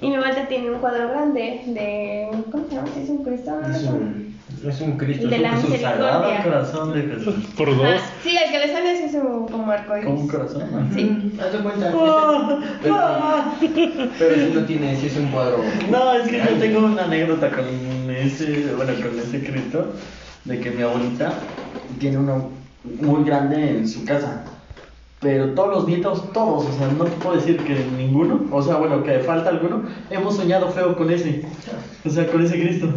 Y mi vuelta tiene un cuadro grande de. ¿Cómo se llama? ¿Sí ¿Es un Cristo? Es un, es un Cristo. De es un la misericordia. Sagrado corazón de Jesús. Por Ajá, dos. Sí, el que le sale así es un, como arcoíris. Como un corazón. ¿no? Sí. Haz de cuenta. Pero, pero si no tiene, si es un cuadro. No, es que yo tengo una anécdota con ese, bueno, con ese Cristo, de que mi abuelita tiene uno muy grande en su casa. Pero todos los nietos, todos, o sea, no te puedo decir que ninguno, o sea, bueno, que falta alguno, hemos soñado feo con ese, o sea, con ese Cristo.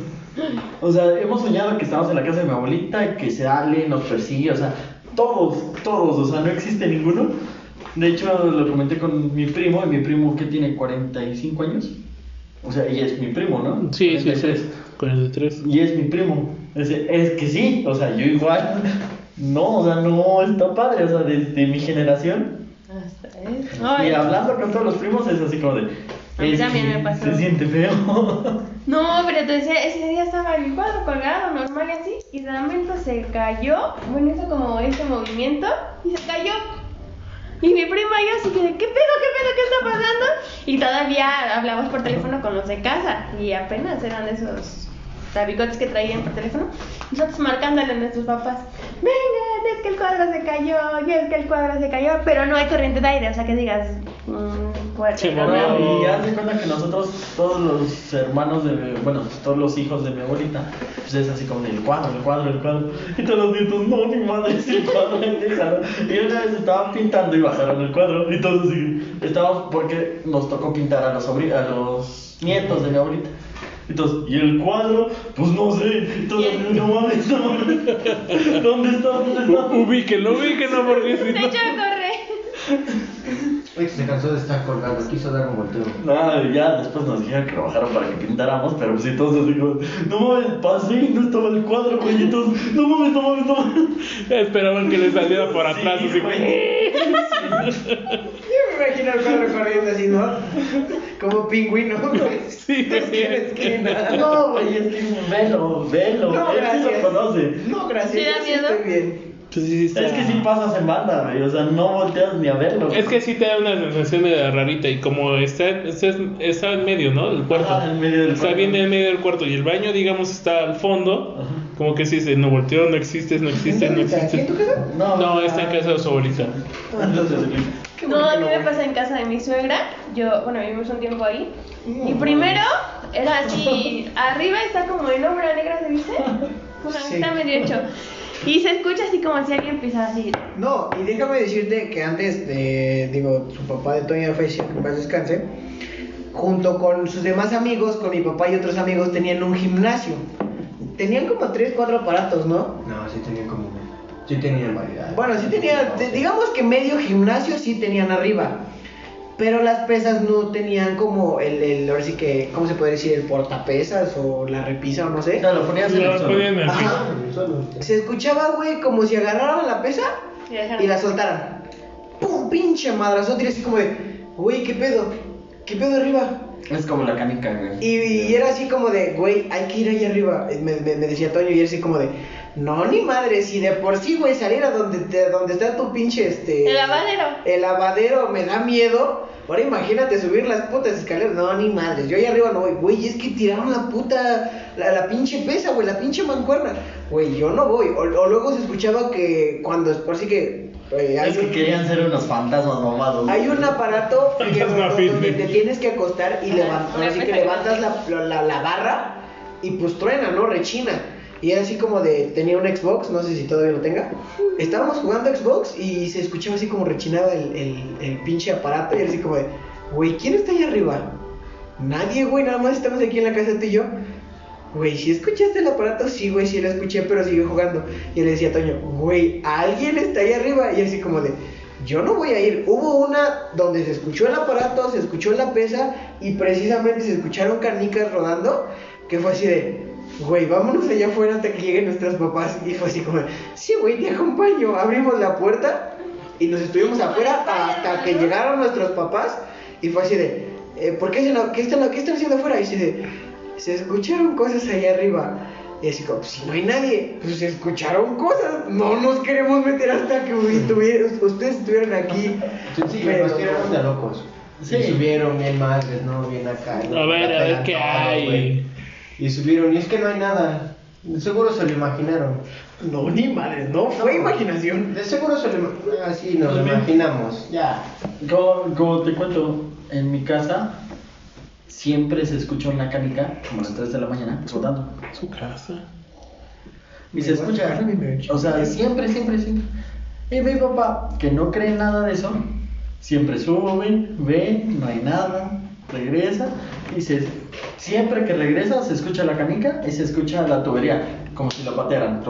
O sea, hemos soñado que estamos en la casa de mi abuelita y que se sale, nos persigue, o sea, todos, todos, o sea, no existe ninguno. De hecho, lo comenté con mi primo, y mi primo que tiene 45 años. O sea, ella es mi primo, ¿no? Sí, sí, 43. sí. 43. Y es mi primo. Es, es que sí, o sea, yo igual. No, o sea, no está padre, o sea, desde mi generación. Hasta eso. Y hablando con todos los primos es así como de. A mí también me pasó. Se siente feo. (laughs) No, pero te decía, ese día estaba el cuadro colgado normal y así, y de momento se cayó, bueno, hizo como ese movimiento, y se cayó. Y mi prima y yo así que, ¿qué pedo, qué pedo, qué está pasando? Y todavía hablamos por teléfono con los de casa, y apenas eran esos tabicotes que traían por teléfono, nosotros marcándole a nuestros papás, vengan, es que el cuadro se cayó, y es que el cuadro se cayó, pero no hay corriente de aire, o sea que digas, mmm, fuerte. Se ¿no? y haz de cuenta que nosotros, todos los hermanos de, mi- bueno, todos los hijos de mi abuelita, pues es así como el cuadro, el cuadro, el cuadro. Y todos los nietos, no, ni madre, es el cuadro, (laughs) déjalo. Y una vez estaban pintando y bajaron el cuadro. Y todos así, estábamos, porque nos tocó pintar a los, a los nietos de mi abuelita. Entonces, ¿y el cuadro? Pues no sé. Así, no mames, no mames. ¿Dónde está? ¿Dónde está? Ubíquenlo, ubíquenlo, porque si Se no. echó a correr. Se cansó de estar colgado, quiso dar un volteo. Nada, ya después nos dijeron que lo bajaron para que pintáramos, pero pues sí, todos así como, no mames, pasé y no estaba el cuadro, güey, no mames, no mames, no mames. Esperaban que le saliera por atrás, Sí, así güey. Yo me imagino el cuadro corriendo así, ¿no? Como pingüino, güey. Sí, Esquina, esquina. No, güey, es que velo, velo, No, él sí gracias. lo conoce. No, gracias. ¿Sí da sí miedo? estoy bien. Pues sí, está- Es que sí pasas en banda, güey, o sea, no volteas ni a verlo. Es que sí te da una sensación de rarita y como está, está, está en medio, ¿no? El cuarto. Ajá, en medio del está cuarto. bien en medio del cuarto y el baño, digamos, está al fondo. Ajá. Como que sí, se no volteó, no existe, no existe, no ¿Aquí en tu casa? No, está en casa de su abuelita. Entonces, No, a mí no me pasa en casa de mi suegra. Yo, bueno, vivimos un tiempo ahí. Y primero era así, (laughs) arriba está como el hombre negra, ¿se dice? Sí. está medio hecho. Y se escucha así como si alguien pisara así. No, y déjame decirte que antes de, digo, su papá de Toño falleció, que en paz descanse, junto con sus demás amigos, con mi papá y otros amigos, tenían un gimnasio. Tenían como 3, 4 aparatos, ¿no? No, sí tenían como. Sí tenían variedad. Bueno, sí tenían, digamos que medio gimnasio sí tenían arriba. Pero las pesas no tenían como el, el ahora sí que, ¿cómo se puede decir? El portapesas o la repisa o no sé. No, lo ponías en el Lo suelo. ponían en el piso. Ajá. Se escuchaba, güey, como si agarraran la pesa Y la soltaran. ¡Pum! Pinche madrazote, y así como de, güey, ¿qué pedo? ¿Qué pedo arriba? Es como la canica, güey. Y, y era así como de, güey, hay que ir ahí arriba. Me, me- me decía Toño y era así como de, no, ni madre, si de por sí, güey, salir a donde, te- donde está tu pinche, este... El lavadero. El lavadero me da miedo. Ahora imagínate subir las putas escaleras. No, ni madres. Yo ahí arriba no voy. Güey, es que tiraron la puta. La, la pinche pesa, güey. La pinche mancuerna. Güey, yo no voy. O, o luego se escuchaba que cuando. Por sí que. eh, hay Es que un- querían ser unos fantasmas mamados. hay un aparato que, donde te tienes que acostar y Ajá, levantar, una así que levantas la, la, la- la barra y pues truena, ¿no? Rechina. Y era así como de, tenía un Xbox, no sé si todavía lo tenga. Estábamos jugando Xbox y se escuchaba así como rechinaba el, el, pinche aparato y era así como de, güey, ¿quién está ahí arriba? Nadie, güey, nada más estamos aquí en la casa tú y yo. Güey, ¿sí escuchaste el aparato? Sí, güey, sí lo escuché, pero sigue jugando. Y le decía a Toño, güey, alguien está ahí arriba. Y así como de, yo no voy a ir. Hubo una donde se escuchó el aparato, se escuchó la pesa y precisamente se escucharon canicas rodando, que fue así de, güey, vámonos allá afuera hasta que lleguen nuestros papás. Y fue así como, sí, güey, te acompaño. Abrimos la puerta y nos estuvimos afuera hasta que llegaron nuestros papás. Y fue así de, eh, ¿por qué, se lo- qué, están, qué están haciendo afuera? Y así de, se escucharon cosas allá arriba. Y así como, si no hay nadie, pues se escucharon cosas. No nos queremos meter hasta que ustedes estuvieran aquí. Sí, Pero- nos tiraron de locos. Sí. Y subieron bien madres, ¿no? Bien acá. A ver, a ver qué hay. Y subieron, y es que no hay nada. De seguro se lo imaginaron. No, ni madre, no fue imaginación. De seguro se lo Así nos lo imaginamos. Ya. Como, como te cuento, en mi casa siempre se escucha una canica, como a las 3 de la mañana, explotando. Su casa. Y se escucha, o sea, siempre, siempre, siempre. Y mi papá, que no cree en nada de eso, siempre sube, ve, no hay nada, regresa, y se, siempre que regresa se escucha la canica y se escucha la tubería, como si la patearan.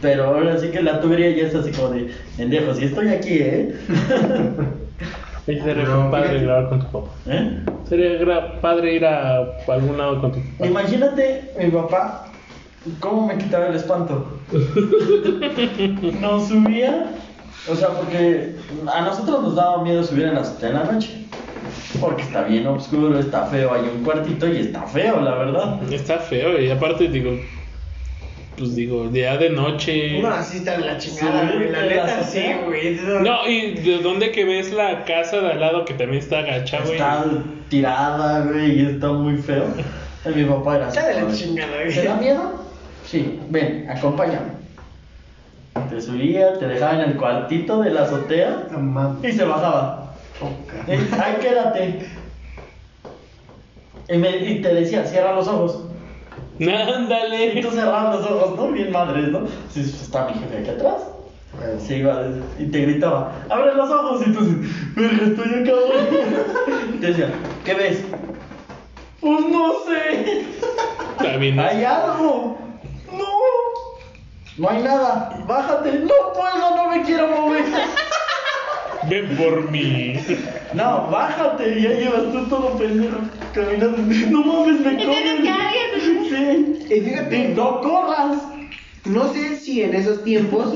Pero ahora sí que la tubería ya está así como de, pendejo, si estoy aquí, ¿eh? (laughs) Sería No, padre grabar con tu papá. ¿Eh? Sería padre ir a algún lado con tu papá. Imagínate mi papá, cómo me quitaba el espanto. (laughs) Nos subía, o sea, porque a nosotros nos daba miedo subir en la, en la noche. Porque está bien oscuro, está feo, hay un cuartito y está feo, la verdad. Está feo y aparte digo, pues digo, día de noche. No, así está la chingada, Sí, güey. La de la neta, sí, güey. No, y de dónde que ves la casa de al lado que también está agacha, güey. Está tirada, güey, y está muy feo. Y (laughs) mi papá era así. Está de la chingada, güey. ¿Te da miedo? Sí, ven, acompáñame. Te subía, te dejaba en el cuartito de la azotea No y se bajaba. Eh, Ay, (laughs) quédate. Y, me- y te decía, cierra los ojos. Y Ándale. tú cerrabas los ojos, ¿no? Bien madres, ¿no? Si está mi jefe aquí atrás. Se iba y te gritaba, abre los ojos. Y tú, verga, estoy acá. (laughs) Y te decía, ¿qué ves? Pues no sé. También Hay algo. No. No hay nada. Bájate. No puedo, no me quiero mover. Ven por mí. No, bájate, ya llevas tú todo pendejo caminando. No mames, me alguien- Sí. Y fíjate, Y no corras. no sé si en esos tiempos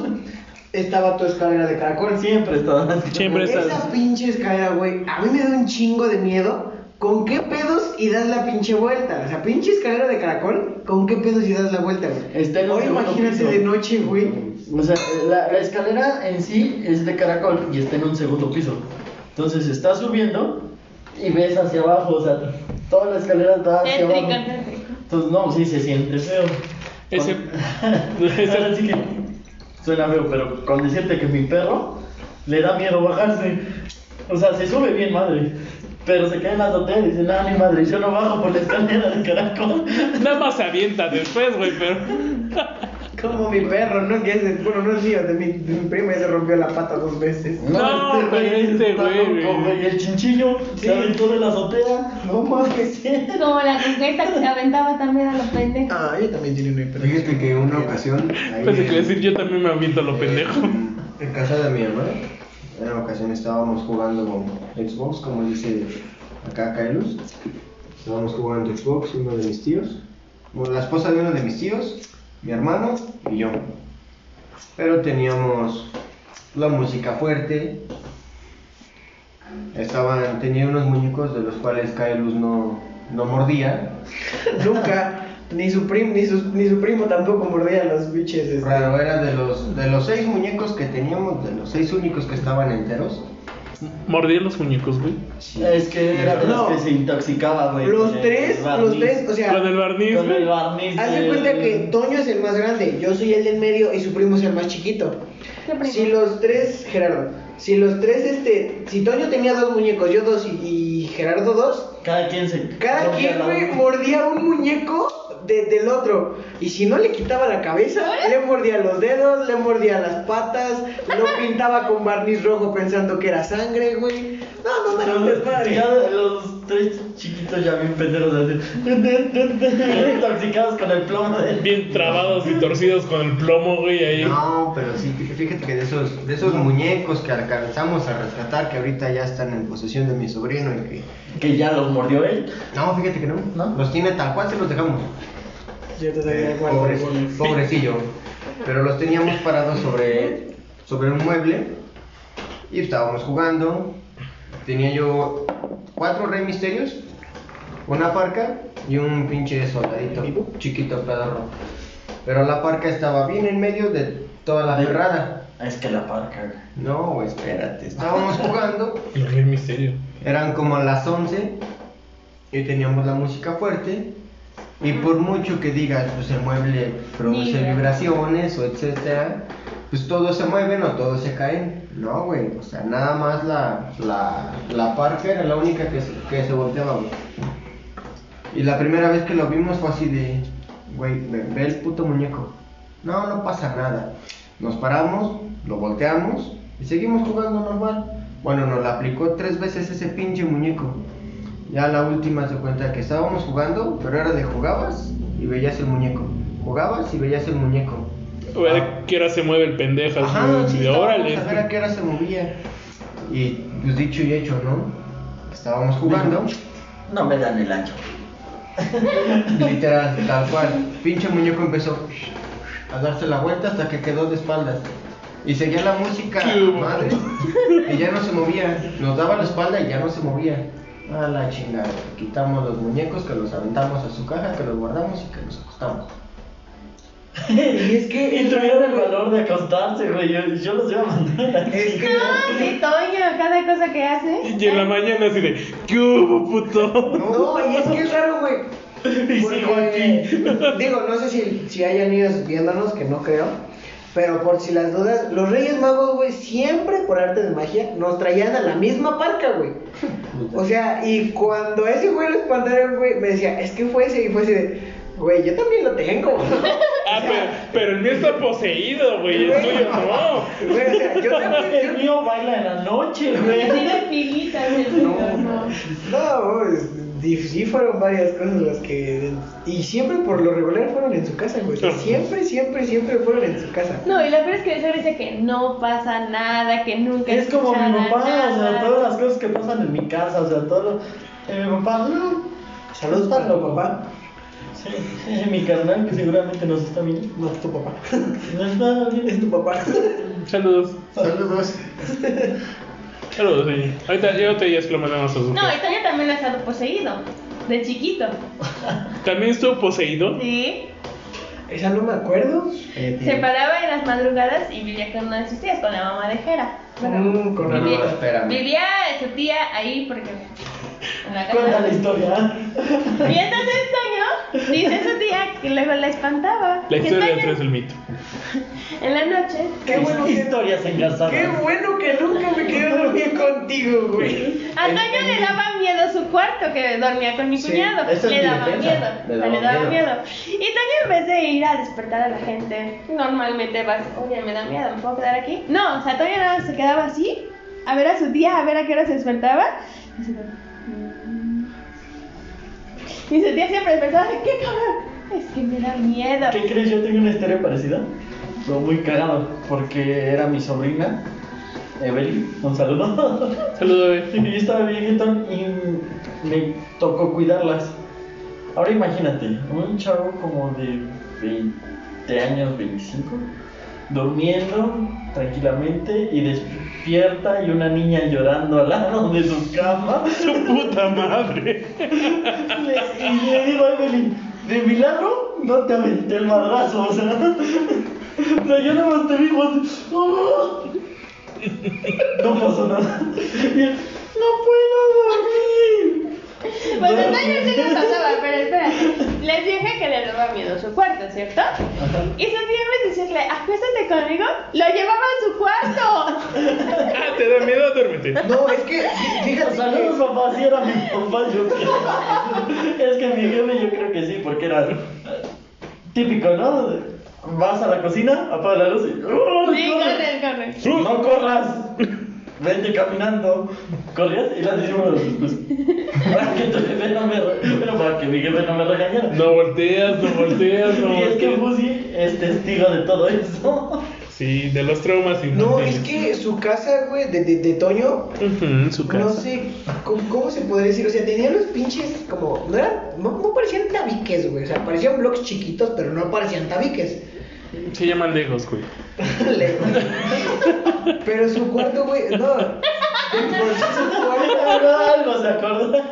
estaba tu escalera de caracol. Siempre estás. Siempre está- Esa pinche escalera, güey, a mí me da un chingo de miedo. ¿Con qué pedos y das la pinche vuelta? O sea, pinche escalera de caracol, ¿con qué pedos y das la vuelta, güey? Está en Ahora segundo imagínate piso. de noche, güey. O sea, la, la escalera en sí es de caracol y está en un segundo piso. Entonces estás subiendo y ves hacia abajo, o sea, toda la escalera está hacia Tétrico, abajo. tétrico. Entonces, no, sí se siente feo. Ese- Con- (laughs) Ahora sí que suena feo, pero con decirte que mi perro le da miedo bajarse. O sea, se sube bien madre. Pero se queda en la azotea y dice, nada, ni madre, yo no bajo por la escalera de caracol. Nada más se avienta después, güey, pero. (laughs) Como mi perro, ¿no? Que es de, bueno, no es mío, de mi, de mi primo ya se rompió la pata dos veces. No, pero este güey, loco, güey. güey. El chinchillo se aventó de la azotea. No mames. Como la concreta que se aventaba también a los pendejos. Ah, ella también tiene una hiper. Fíjate que una ocasión. ahí Pensé que en- decir yo también me aviento lo pendejo. En, en casa de mi hermana, en una ocasión estábamos jugando con Xbox, como dice acá Kaelus. Estábamos jugando Xbox, uno de mis tíos, bueno, la esposa de uno de mis tíos, mi hermano y yo. Pero teníamos la música fuerte. Estaban, tenía unos muñecos de los cuales Kaelus no, no mordía. (laughs) Nunca, ni su, prim, ni, su, ni su primo tampoco mordía los biches. este. Raro, era de los, de los seis muñecos que teníamos, de los seis únicos que estaban enteros. Mordí los muñecos, güey. Es que era de los No. que se intoxicaba, güey. Los tres, los tres, o sea, Con el barniz, Con el barniz. haz de cuenta que Toño es el más grande, yo soy el del medio y su primo es el más chiquito. Si los tres, Gerardo, si los tres, este, si Toño tenía dos muñecos, yo dos y, y Gerardo dos, Cada quien se. cada quien, güey, mordía un muñeco de- del otro. Y si no le quitaba la cabeza, le mordía los dedos, le mordía las patas, lo (laughs) pintaba con barniz rojo pensando que era sangre, güey. No, no, no, no, desmadre. Ya los tres chiquitos ya bien pendejos así. (laughs) Intoxicados con el plomo de. Bien trabados y torcidos con el plomo, güey, ahí. No, pero sí, fí- fíjate que de esos, de esos muñecos que alcanzamos a rescatar, que ahorita ya están en posesión de mi sobrino y que... Que ya los mordió él. No, fíjate que no, ¿No? los tiene tal cual, se los dejamos. Yo te Eh, pobrecillo. (laughs) Pero los teníamos parados sobre, sobre un mueble y estábamos jugando. Tenía yo cuatro Rey Misterios, una parca y un pinche soldadito, chiquito pedorro. Pero la parca estaba bien en medio de toda la ferrada. Es que la parca. No, espérate, estábamos (laughs) jugando, El rey misterio. eran como las 11 y teníamos la música fuerte. Y por mucho que digas, pues el mueble produce Vibra. vibraciones o etcétera, pues todos se mueven o todos se caen. No, güey, o sea, nada más la, la, la parca era la única que se, que se volteaba, güey. Y la primera vez que lo vimos fue así de, güey, ve, ve el puto muñeco. No, no pasa nada. Nos paramos, lo volteamos y seguimos jugando normal. Bueno, nos la aplicó tres veces ese pinche muñeco. Ya la última se cuenta que estábamos jugando, pero era de jugabas y veías el muñeco. Jugabas y veías el muñeco. A ver qué hora se mueve el pendejo. Ajá, así, sí, órale. a ver a qué hora se movía. Y pues dicho y hecho, ¿no? Estábamos jugando, No me dan el ancho. (laughs) literal, tal cual. Pinche muñeco empezó a darse la vuelta hasta que quedó de espaldas. Y seguía la música, madre, y ya no se movía. Nos daba la espalda y ya no se movía. A la chingada. Quitamos los muñecos, que los aventamos a su caja, que los guardamos y que los acostamos. (laughs) Y es que. Y tuvieron el valor de acostarse, güey. Yo, yo los iba a mandar. Es que. No, Toño, cada cosa que hace. Y en la mañana así de, ¿qué hubo, puto? No, y es que es raro, güey. (laughs) Y sigo aquí. Digo, no sé si, si hayan niños viéndonos, que no creo. Pero por si las dudas, los Reyes Magos, güey, siempre por arte de magia nos traían a la misma parca, güey. O sea, y cuando ese güey lo espantaron, güey, me decía, es que fue ese y fue ese de, güey, yo también lo tengo. (laughs) Ah, pero, pero el mío está poseído, güey. El tuyo no. Güey, o sea, yo (laughs) también. El mío baila en la noche, güey. Tiene filitas el tuyo, no. No, güey, sí, fueron varias cosas las que. Y siempre por lo regular fueron en su casa, güey. Siempre, siempre, siempre fueron en su casa. No, y lo peor es que eso dice que no pasa nada, que nunca Es como mi papá, o sea, todas las cosas que pasan en mi casa, o sea, todo lo... eh, mi papá, no. Saludos para tu papá. Sí, mi carnal que seguramente nos está viendo. No, es tu papá. No está Es bien. tu papá. Saludos. Saludos. (laughs) Saludos, sí. Ahorita yo te ya se lo mandamos a su No, y Toño también ha estado poseído. De chiquito. (laughs) También estuvo poseído. Sí. Esa no me acuerdo. Eh, Se paraba en las madrugadas y vivía con una de sus tías, con la mamá de Jera. Mm, con No, vivía, no, espérame. vivía su tía ahí porque en la Cuenta la historia. Y entonces Toño dice su tía que luego la espantaba. La Que historia detrás del mito. (laughs) En la noche. Qué bueno (laughs) que- Historias engarzadas. Qué bueno que nunca me quedé dormir contigo, güey. A Toño le daba miedo su cuarto, que dormía con mi Sí, cuñado. es le mi daba miedo. le daba le daba miedo. miedo. Y Toño en vez de ir a despertar a la gente, normalmente va, oye, me da miedo, ¿me puedo quedar aquí? No, o sea, Toño nada más se quedaba así, a ver a su tía, a ver a qué hora se despertaba. Y "Mm". Su tía siempre despertaba, ¿qué cabrón? Es que me da miedo. ¿Qué crees? Yo tengo una historia parecida. Pero muy cagado. Porque era mi sobrina, Evelyn. Un saludo. Saludos, eh. Y yo estaba viejito y me tocó cuidarlas. Ahora imagínate, un chavo como de 20 años, 25, durmiendo tranquilamente y despierta y una niña llorando al lado de su cama. (laughs) Su puta madre. Le- y le digo a Evelyn, de milagro no te aventé el madrazo, o sea, (laughs) o sea, yo nada más te vi "Oh". no pasó nada. Y él, no puedo dormir. Pues a Toño sí le pasaba, pero espera. Les dije que le daba miedo su cuarto, ¿cierto? Y su tía en vez de decirle, acuéstate conmigo, lo llevaba a su cuarto. (laughs) Ah, te da miedo, duérmete. No, es que, fíjate. Saludos papá, si era mi papá, yo creo. Es que mi jefe yo creo que sí, porque era típico, ¿no? Vas a la cocina, apaga la luz y... ¡Oh, Sí, corre! corre, corre. No corras. Vente caminando. Corrías y la decimos pues, para que tu jefe no me pero para que mi jefe no me regañara. No volteas, no volteas, no (laughs) y es que volteas. Fusi es testigo de todo eso. Sí, de los traumas No, infantiles. es que su casa, güey, de, de, de Toño, Ujú, su casa. no sé, ¿cómo, cómo se podría decir? O sea, tenía los pinches como, no eran, no, no parecían tabiques, güey, o sea, parecían bloques chiquitos, pero no parecían tabiques. Se llaman legos, güey. Lejos. (laughs) pero su cuarto, güey, no, su cuarto, Algo se acuerda.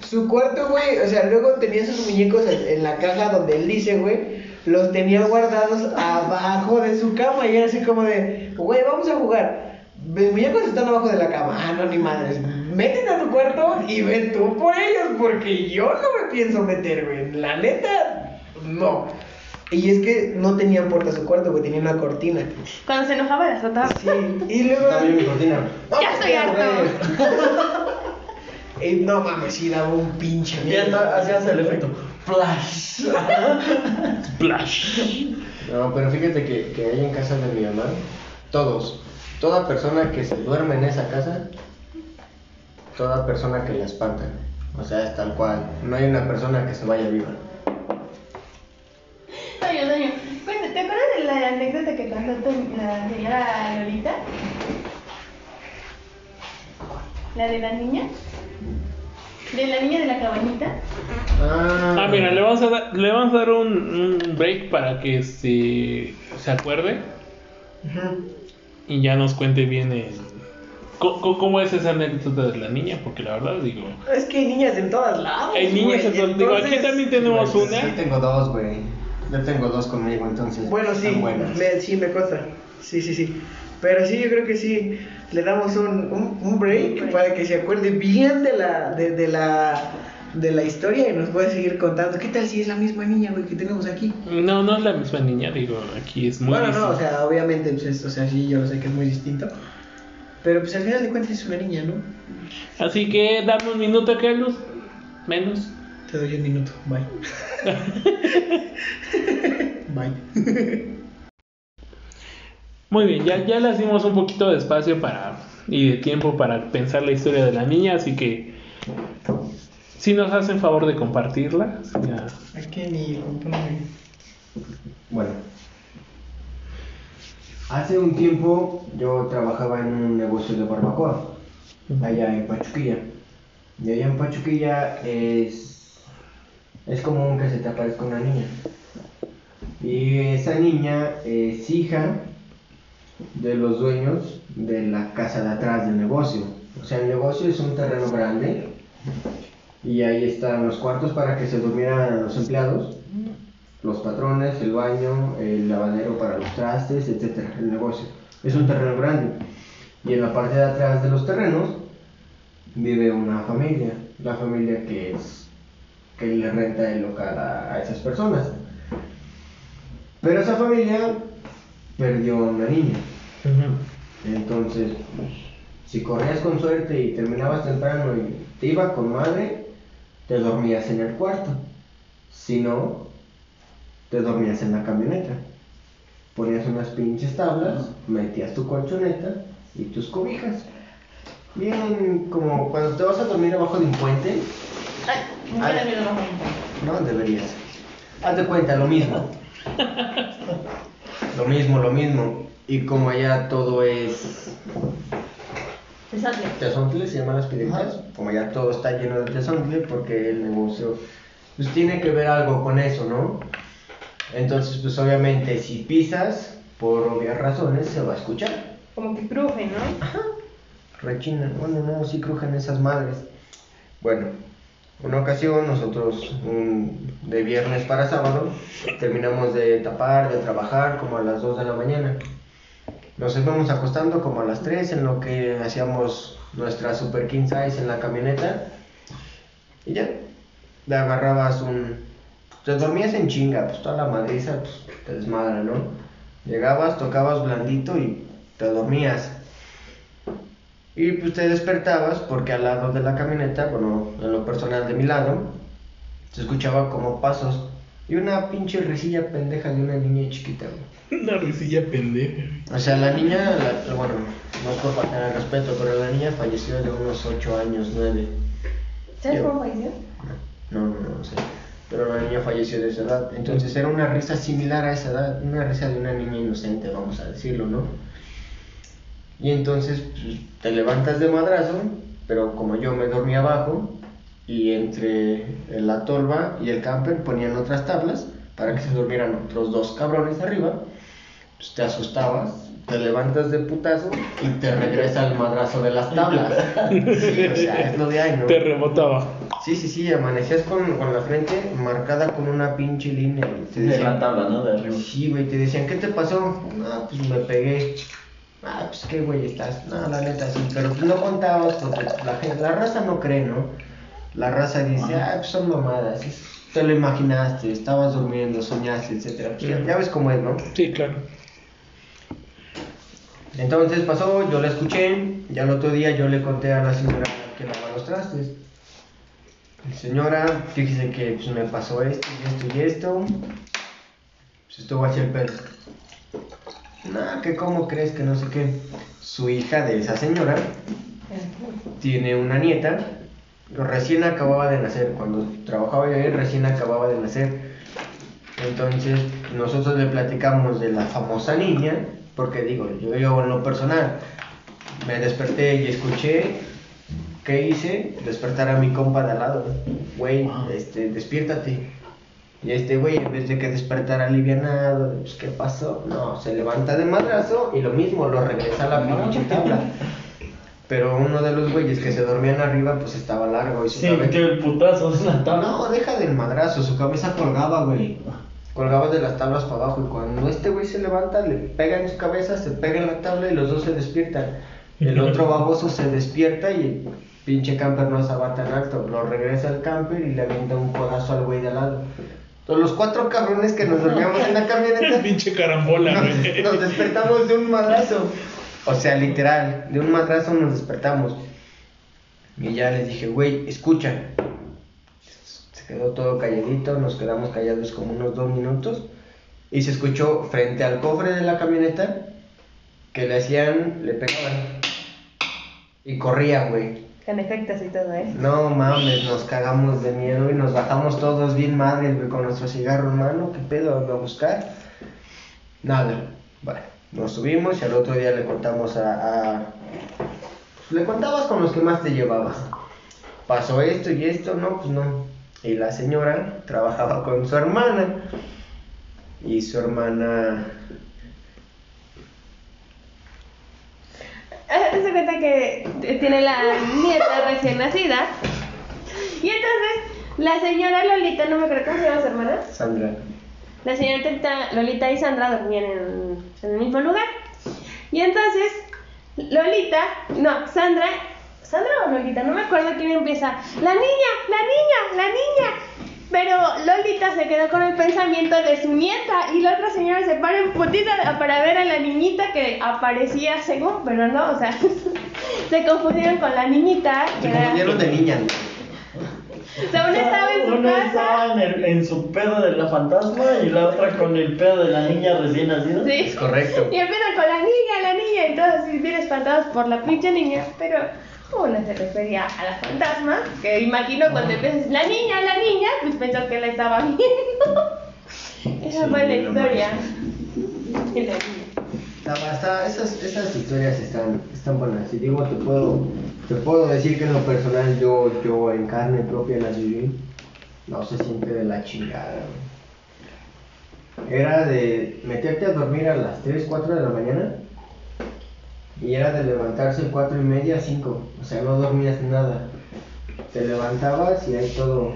Su cuarto, güey, o sea, luego tenía sus muñecos en, la caja donde él dice, güey, los tenía guardados abajo de su cama y era así como de, güey, vamos a jugar. Mis muñecos están abajo de la cama. Ah, no, ni madres. Métete a tu cuarto y ve tú por ellos, porque yo no me pienso meter, güey. La neta, no. Y es que no tenían puerta a su cuarto, güey, tenía una cortina. Cuando se enojaba la azotaba. Sí, y luego. También mi cortina. Ya estoy harto. Y (laughs) no mames, sí daba un pinche miedo. hasta hacías el efecto flash. (laughs) Splash. No, pero fíjate que, que ahí en casa de mi mamá, todos, toda persona que se duerme en esa casa, toda persona que la espantan. O sea, es tal cual. No hay una persona que se vaya viva. Toño, Toño, cuenta, ¿te acuerdas de la anécdota que contó tu- la señora Lolita? ¿La de la niña? ¿De la niña de la cabañita? Ah, Ah, mira, le vamos a dar, le vamos a dar un, un break para que se, se acuerde y ya nos cuente bien el, co- co- cómo es esa anécdota de la niña, porque la verdad digo, Es que hay niñas en todos lados. hay niñas, güey, en todo- digo, aquí también tenemos Pues, una. Sí, tengo dos, güey. Yo tengo dos conmigo, entonces. Bueno, sí, me, sí, me consta. Sí, sí, sí. Pero sí, yo creo que sí, le damos un, un, un break para que se acuerde bien de la, de, de la, de la historia y nos pueda seguir contando. ¿Qué tal si es la misma niña, güey, que tenemos aquí? No, no es la misma niña, digo, aquí es muy bueno, no, o sea, obviamente, pues, es- o sea, sí, yo lo sé que es muy distinto. Pero pues al final de cuentas es una niña, ¿no? Así que dame un minuto, Carlos. Menos. Te doy un minuto, bye. (laughs) bye. Muy bien, ya, ya le dimos un poquito de espacio para y de tiempo para pensar la historia de la niña, así que si nos hacen favor de compartirla. ya. Aquí ni. Bueno. Hace un tiempo yo trabajaba en un negocio de barbacoa, allá en Pachuquilla. Y allá en Pachuquilla es, es común que se te aparezca una niña. Y esa niña es hija de los dueños de la casa de atrás del negocio. O sea, el negocio es un terreno grande y ahí están los cuartos para que se durmieran los empleados los patrones, el baño, el lavadero para los trastes, etcétera, el negocio. Es un terreno grande. Y en la parte de atrás de los terrenos vive una familia, la familia que es que le renta el local a, a esas personas. Pero esa familia perdió a una niña. Entonces, pues, si corrías con suerte y terminabas temprano y te iba con madre, te dormías en el cuarto. Si no, te dormías en la camioneta. Ponías unas pinches tablas, metías tu colchoneta y tus cobijas. Bien, como cuando te vas a dormir abajo de un puente, Ay, abajo. no deberías. Haz de cuenta, lo mismo. (laughs) Lo mismo, lo mismo. Y como allá todo es Desastre. Tezontle, se llaman las piedritas, como ya todo está lleno de tezontle, porque el negocio pues tiene que ver algo con eso, ¿no? Entonces, pues obviamente si pisas, por obvias razones, se va a escuchar. Como que cruje, ¿no? Rechinan, bueno, no, sí crujen esas madres. Bueno, una ocasión nosotros, de viernes para sábado, terminamos de tapar, de trabajar como a las 2 de la mañana. Nos íbamos acostando como a las 3 en lo que hacíamos nuestra super king size en la camioneta. Y ya, le agarrabas un... Te dormías en chinga, pues toda la madriza pues, te desmadra, ¿no? Llegabas, tocabas blandito y te dormías. Y pues te despertabas porque al lado de la camioneta, bueno, en lo personal de mi lado, se escuchaba como pasos y una pinche risilla pendeja de una niña chiquita, güey. Una risilla pendeja. O sea, la niña, la- bueno, no es por faltar el respeto, pero la niña falleció de unos 8 años, 9. ¿Sabes cómo falleció? No, no, no, no sé. Pero la niña falleció de esa edad. Entonces era una risa similar a esa edad, una risa de una niña inocente, vamos a decirlo, ¿no? Y entonces pues, te levantas de madrazo, pero como yo me dormí abajo, y entre la tolva y el camper ponían otras tablas para que se durmieran otros dos cabrones arriba, pues te asustabas, te levantas de putazo y te regresa el madrazo de las tablas. Sí, o sea, es lo de ahí, ¿no? Te rebotaba. Sí, sí, sí, amanecías con, con la frente marcada con una pinche línea. te De decían- la tabla, ¿no? De arriba. Sí, güey, te decían, ¿qué te pasó? Ah, pues me pegué. Ah, pues qué güey estás. No, la neta sí, pero pues no contabas porque la, gente, la raza no cree, ¿no? La raza dice, ah, pues son mamadas. Te lo imaginaste, estabas durmiendo, soñaste, etcétera. Pues ya, ya ves cómo es, ¿no? Sí, claro. Entonces pasó, yo la escuché, ya el otro día yo le conté a la señora que lava los trastes. Señora, fíjese que pues, me pasó esto y esto y esto. Pues estuvo así el pelo. Nah, que cómo crees que no sé qué. Su hija de esa señora tiene una nieta, recién acababa de nacer, cuando trabajaba yo ahí recién acababa de nacer. Entonces nosotros le platicamos de la famosa niña, porque digo, yo, yo en lo personal me desperté y escuché, ¿qué hice? Despertar a mi compa de al lado, güey, este, despiértate. Y este güey, en vez de que despertara alivianado, pues ¿qué pasó? No, se levanta de madrazo y lo mismo, lo regresa a la pinche tabla. Pero uno de los güeyes que se dormían arriba, pues estaba largo y su Sí, cabeza- metió el putazo en la tabla. no, deja del madrazo, su cabeza colgaba, güey. Colgaba de las tablas para abajo y cuando este güey se levanta, le pega en su cabeza, se pega en la tabla y los dos se despiertan. El otro baboso se despierta y el pinche camper no estaba tan alto. Lo regresa al camper y le avienta un codazo al güey de al lado. Los cuatro cabrones que nos dormíamos en la camioneta (laughs) Pinche carambola, güey. nos despertamos de un madrazo. O sea, literal, de un madrazo nos despertamos. Y ya les dije, güey, escucha. Se quedó todo calladito, nos quedamos callados como unos dos minutos. Y se escuchó frente al cofre de la camioneta que le hacían, le pegaban. Y corrían, güey. Con efectos y todo, ¿eh? No mames, nos cagamos de miedo y nos bajamos todos bien madres, con nuestro cigarro en mano. ¿Qué pedo? ¿A buscar? Nada. Bueno, nos subimos y al otro día le contamos a. a- Le contabas con los que más te llevabas. Pasó esto y esto, no, pues no. Y la señora trabajaba con su hermana. Y su hermana. Se cuenta que tiene la nieta recién nacida. Y entonces, la señora Lolita, no me acuerdo cómo se llama su hermana. Sandra. La señorita Lolita y Sandra dormían en, en el mismo lugar. Y entonces, Lolita, no, Sandra, Sandra o Lolita, no me acuerdo quién empieza. La niña, la niña, la niña. Pero Lolita se quedó con el pensamiento de su nieta y la otra señora se para en putita para ver a la niñita que aparecía según, pero no, o sea, (laughs) se confundieron con la niñita. que Se era- confundieron de niñas. O sea, una estaba en su Una casa. estaba en, el- en su pedo de la fantasma y la otra con el pedo de la niña recién nacida. Sí. Es correcto. Y empiezan con la niña, la niña, y todos así bien espantados por la pinche niña, pero una se refería a la fantasma, que imagino cuando empiezas la niña, la niña, pues pensó que la estaba viendo. (laughs) Esa Sí, fue la historia. Y la niña. Está- esas, esas historias están, están buenas. Y digo, te puedo, te puedo decir que en lo personal yo, yo en carne propia las viví. No se siente de la chingada. Era de meterte a dormir a las 3, 4 de la mañana. Y era de levantarse 4 y media, 5. O sea, no dormías nada. Te levantabas y ahí todo,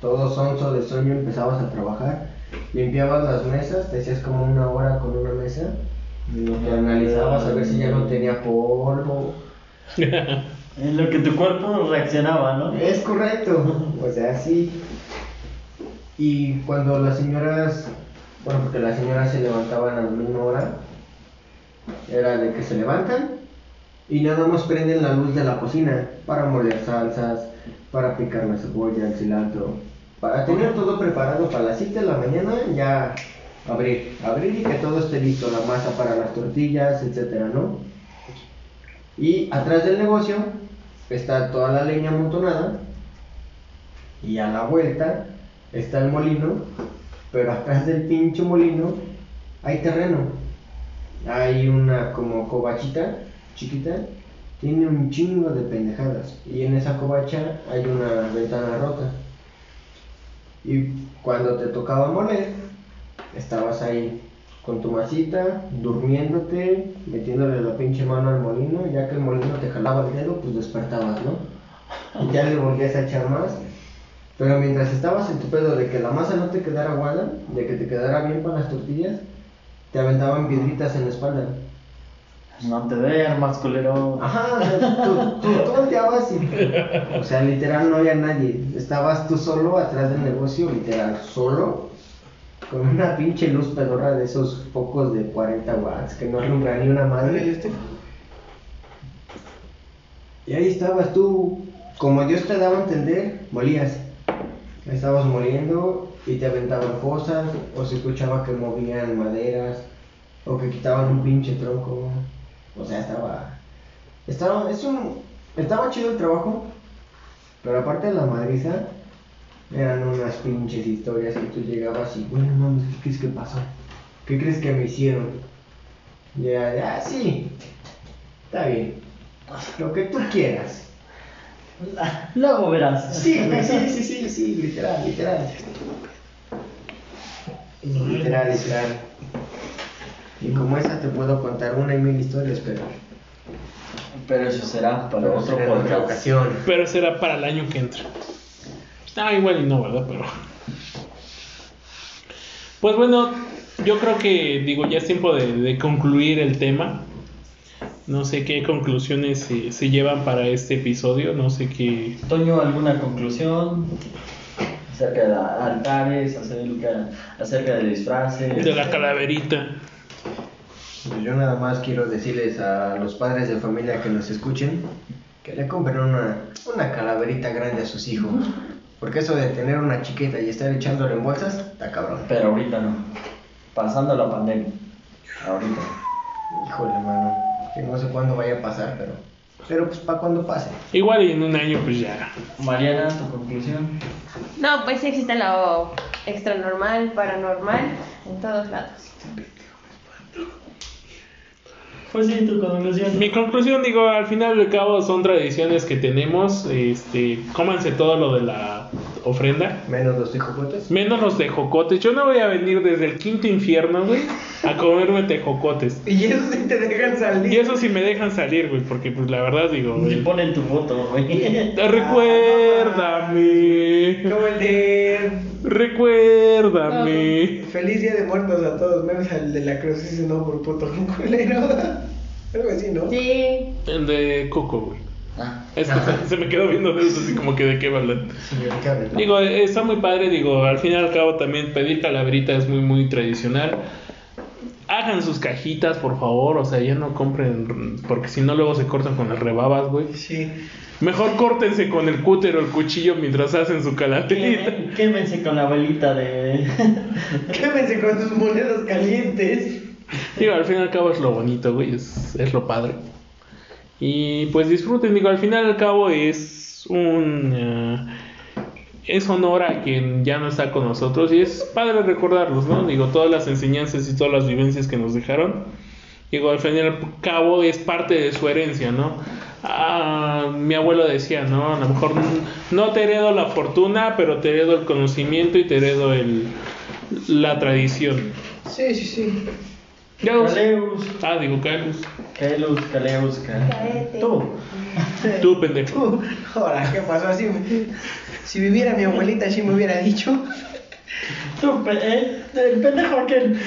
todo sonso de sueño empezabas a trabajar. Limpiabas las mesas, te hacías como una hora con una mesa. Y lo que analizabas a ver si ya no tenía polvo. (laughs) En lo que tu cuerpo reaccionaba, ¿no? Es correcto. O sea, sí. Y cuando las señoras, bueno, porque las señoras se levantaban a la misma hora, era de que se levantan y nada más prenden la luz de la cocina para moler salsas, para picar la cebolla, el cilantro, para tener todo preparado para las 7 de la mañana, ya abrir, abrir y que todo esté listo, la masa para las tortillas, etcétera, ¿no? Y atrás del negocio está toda la leña amontonada y a la vuelta está el molino, pero atrás del pinche molino hay terreno. Hay una como covachita chiquita, tiene un chingo de pendejadas y en esa covacha hay una ventana rota. Y cuando te tocaba moler, estabas ahí con tu masita, durmiéndote, metiéndole la pinche mano al molino, ya que el molino te jalaba el dedo, pues despertabas, ¿no? Y ya le volvías a echar más. Pero mientras estabas en tu pedo de que la masa no te quedara aguada, de que te quedara bien con las tortillas, te aventaban piedritas en la espalda. No te duermas, culero. Ajá, tú, tú, tú volteabas y, o sea, literal no había nadie. Estabas tú solo atrás del negocio, literal, solo, con una pinche luz pedorra de esos focos de 40 watts que no alumbran ni una madre. Este, Y ahí estabas tú, como Dios te daba a entender, molías. Estabas moliendo y te aventaban cosas, o se escuchaba que movían maderas, o que quitaban un pinche tronco. O sea, estaba. Estaba. Es un. Estaba chido el trabajo, pero aparte de la madriza, eran unas pinches historias que tú llegabas y, bueno, mames, ¿qué crees que pasó? ¿Qué crees que me hicieron? Ya, ya, sí. Está bien. Lo que tú quieras. Luego verás. Sí, sí, sí, sí, sí, literal, literal. Literal, literal. Y como esa te puedo contar una y mil historias, pero. Pero eso será para pero otro será otra ocasión. Pero será para el año que entra. Ah, igual y no, ¿verdad? Pero. Pues bueno, yo creo que, digo, ya es tiempo de, de concluir el tema. No sé qué conclusiones se, se llevan para este episodio, no sé qué. Toño, ¿alguna conclusión? Acerca de la- altares, acerca, acerca de disfraces. De la calaverita. Pues yo nada más quiero decirles a los padres de familia que nos escuchen que le compren una, una calaverita grande a sus hijos. Porque eso de tener una chiquita y estar echándole en bolsas, está cabrón. Pero ahorita no. Pasando la pandemia. Ahorita. Híjole, mano. Que no sé cuándo vaya a pasar, pero. Pero pues para cuando pase. Igual y en un año, pues ya. Mariana, tu conclusión. No, pues sí existe lo extra normal, paranormal, en todos lados. Pues sí, tu conclusión. Mi conclusión, digo, al final del cabo son tradiciones que tenemos. Este, cómanse todo lo de la ofrenda. Menos los tejocotes. Menos los tejocotes. Yo no voy a venir desde el quinto infierno, güey, a comerme tejocotes. (laughs) Y eso sí te dejan salir. Y eso sí me dejan salir, güey, porque pues la verdad digo, Y güey, ponen tu foto, güey. (laughs) recuérdame, Como el de. Recuérdame. Feliz Día de Muertos a todos, menos al de la cruz, ese no por puto (laughs) culero. Algo así, ¿no? Sí. El de Coco, güey. Ah, Es que se, se me quedó viendo de eso así como que de qué hablan. Señor Carlos. Digo, está muy padre, digo, al fin y al cabo también pedir calaverita es muy, muy tradicional. Hagan sus cajitas, por favor, o sea, ya no compren, porque si no luego se cortan con las rebabas, güey. Sí. Mejor córtense con el cúter o el cuchillo mientras hacen su calaverita. Qué- Quémense con la velita de. (laughs) Quémense con sus monedas calientes. Digo, al fin y al cabo es lo bonito, güey, es, es lo padre. Y pues disfruten, digo, al final y al cabo es un... eh, es honor a quien ya no está con nosotros y es padre recordarlos, ¿no? Digo, todas las enseñanzas y todas las vivencias que nos dejaron. Digo, al fin y al cabo es parte de su herencia, ¿no? Ah, mi abuelo decía, ¿no? A lo mejor no te heredo la fortuna, pero te heredo el conocimiento y te heredo el, la tradición. Sí, sí, sí. Los- Caleus. Ah, digo, Carlos. Caleus, Caleus, Caleus. Tú. Tú, pendejo. Ahora, ¿qué pasó? Así me- Si viviera mi abuelita, así me hubiera dicho. Tú, pe- eh, el pendejo aquel.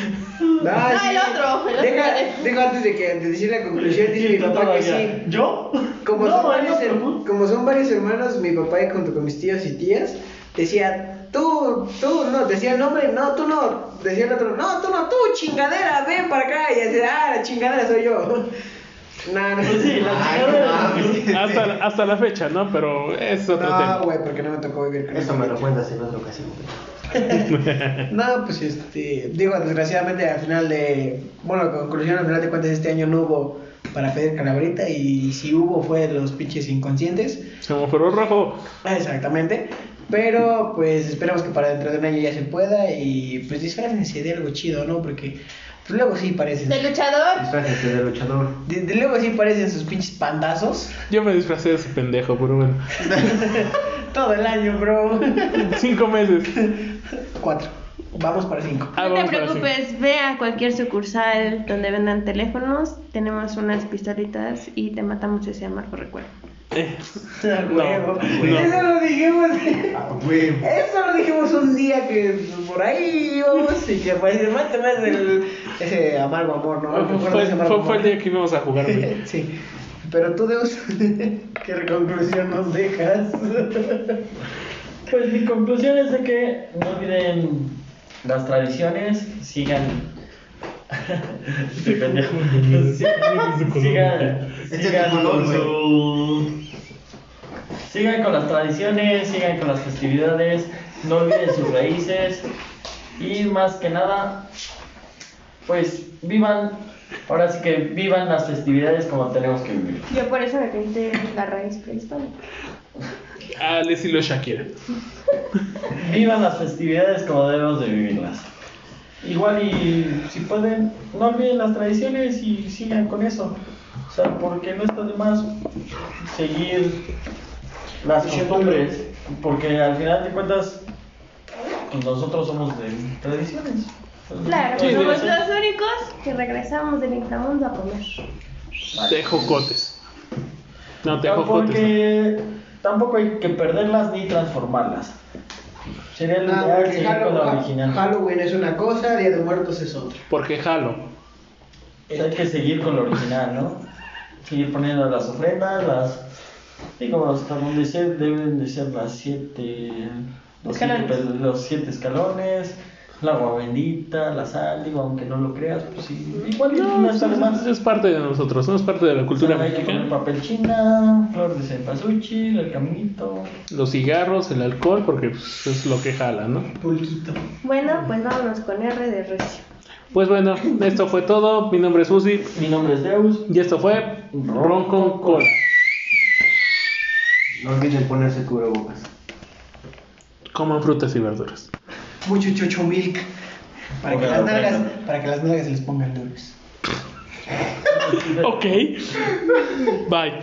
Ah, el otro, el otro. Deja, deja antes de, que, de decir la conclusión, dice mi papá que sí. ¿Yo? Como, no, son varios, no, no. como son varios hermanos, mi papá y junto con mis tíos y tías, decía, tú, tú, no, decía el nombre, no, tú no, decía el otro, no, tú no, tú, chingadera, ven para acá, y decía, ah, la chingadera soy yo. (laughs) No, no, sí, la Ay, no. Hasta, la- hasta la fecha, ¿no? Pero es otro No, tema. güey, porque no me tocó vivir con Eso esa me lo cuentas en otra ocasión. güey. (laughs) No, pues este, digo, desgraciadamente al final de, bueno, conclusión, al final de cuentas este año no hubo para pedir calaverita y si hubo fue de los pinches inconscientes. Semáforo rojo. Exactamente. Pero pues esperamos que para dentro de un año ya se pueda y pues disfrácense de algo chido, ¿no? Porque pues, luego sí parecen. De luchador. Disfrácese de luchador. de- de luego sí parecen sus pinches pandazos. Yo me disfracé de ese pendejo, pero (laughs) bueno. Todo el año, bro. Cinco meses. (laughs) Cuatro. Vamos para cinco. Ah, No te cinco. preocupes, ve a cualquier sucursal donde vendan teléfonos, tenemos unas pistolitas y te matamos ese amargo recuerdo. Eh, (laughs) A huevo. no. Eso lo dijimos. Ah. Eso lo dijimos un día que por ahí íbamos y que pues mátame el ese amargo amor, ¿no? ¿Me acuerdo fue, amargo fue- fue el día que íbamos a jugar. güey. (laughs) Sí. Pero tú, Deus, (laughs) ¿qué conclusión nos dejas? Pues mi conclusión es de que no olviden las tradiciones, sigan. (laughs) Pendejo. Sí, sigan, es sigan tu color, con su- Sigan con las tradiciones, sigan con las festividades, no olviden sus raíces y más que nada, pues vivan, ahora sí que vivan las festividades como tenemos que vivir. Yo por eso me pinté la raíz prehispánica. Al estilo Shakira. (laughs) Vivan las festividades como debemos de vivirlas. Igual y si pueden, no olviden las tradiciones y sigan con eso. O sea, porque no está de más seguir las costumbres, porque al final de cuentas pues nosotros somos de tradiciones. Claro, Sí, somos sí. los únicos que regresamos del inframundo a comer. Tejocotes. No, Ah, tejocotes. no. Tampoco hay que perderlas ni transformarlas. Sería el Nada, ideal seguir con la original. Halloween es una cosa, Día de Muertos es otra. Porque jalo. Hay que seguir con lo original, ¿no? Seguir poniendo las ofrendas, las. Y como hasta donde se deben de ser las siete. Los siete, los siete escalones, la agua bendita, la sal, digo, aunque no lo creas, pues sí. Igual no, No, está de más. es, es parte de nosotros, no es parte de la cultura Hay que poner mexicana. papel china, flor de cempasúchil, el caminito. Los cigarros, el alcohol, porque pues, es lo que jala, ¿no? Pulquito. Bueno, pues vámonos con R de Recio. Pues bueno, esto fue todo. Mi nombre es Uzi Mi nombre es Deus. y esto fue Ron con Cola. No olviden ponerse cubrebocas. Coman frutas y verduras. Mucho chocho milk. Para que, las nalgas, para que las nalgas se les pongan duras. Ok. Bye.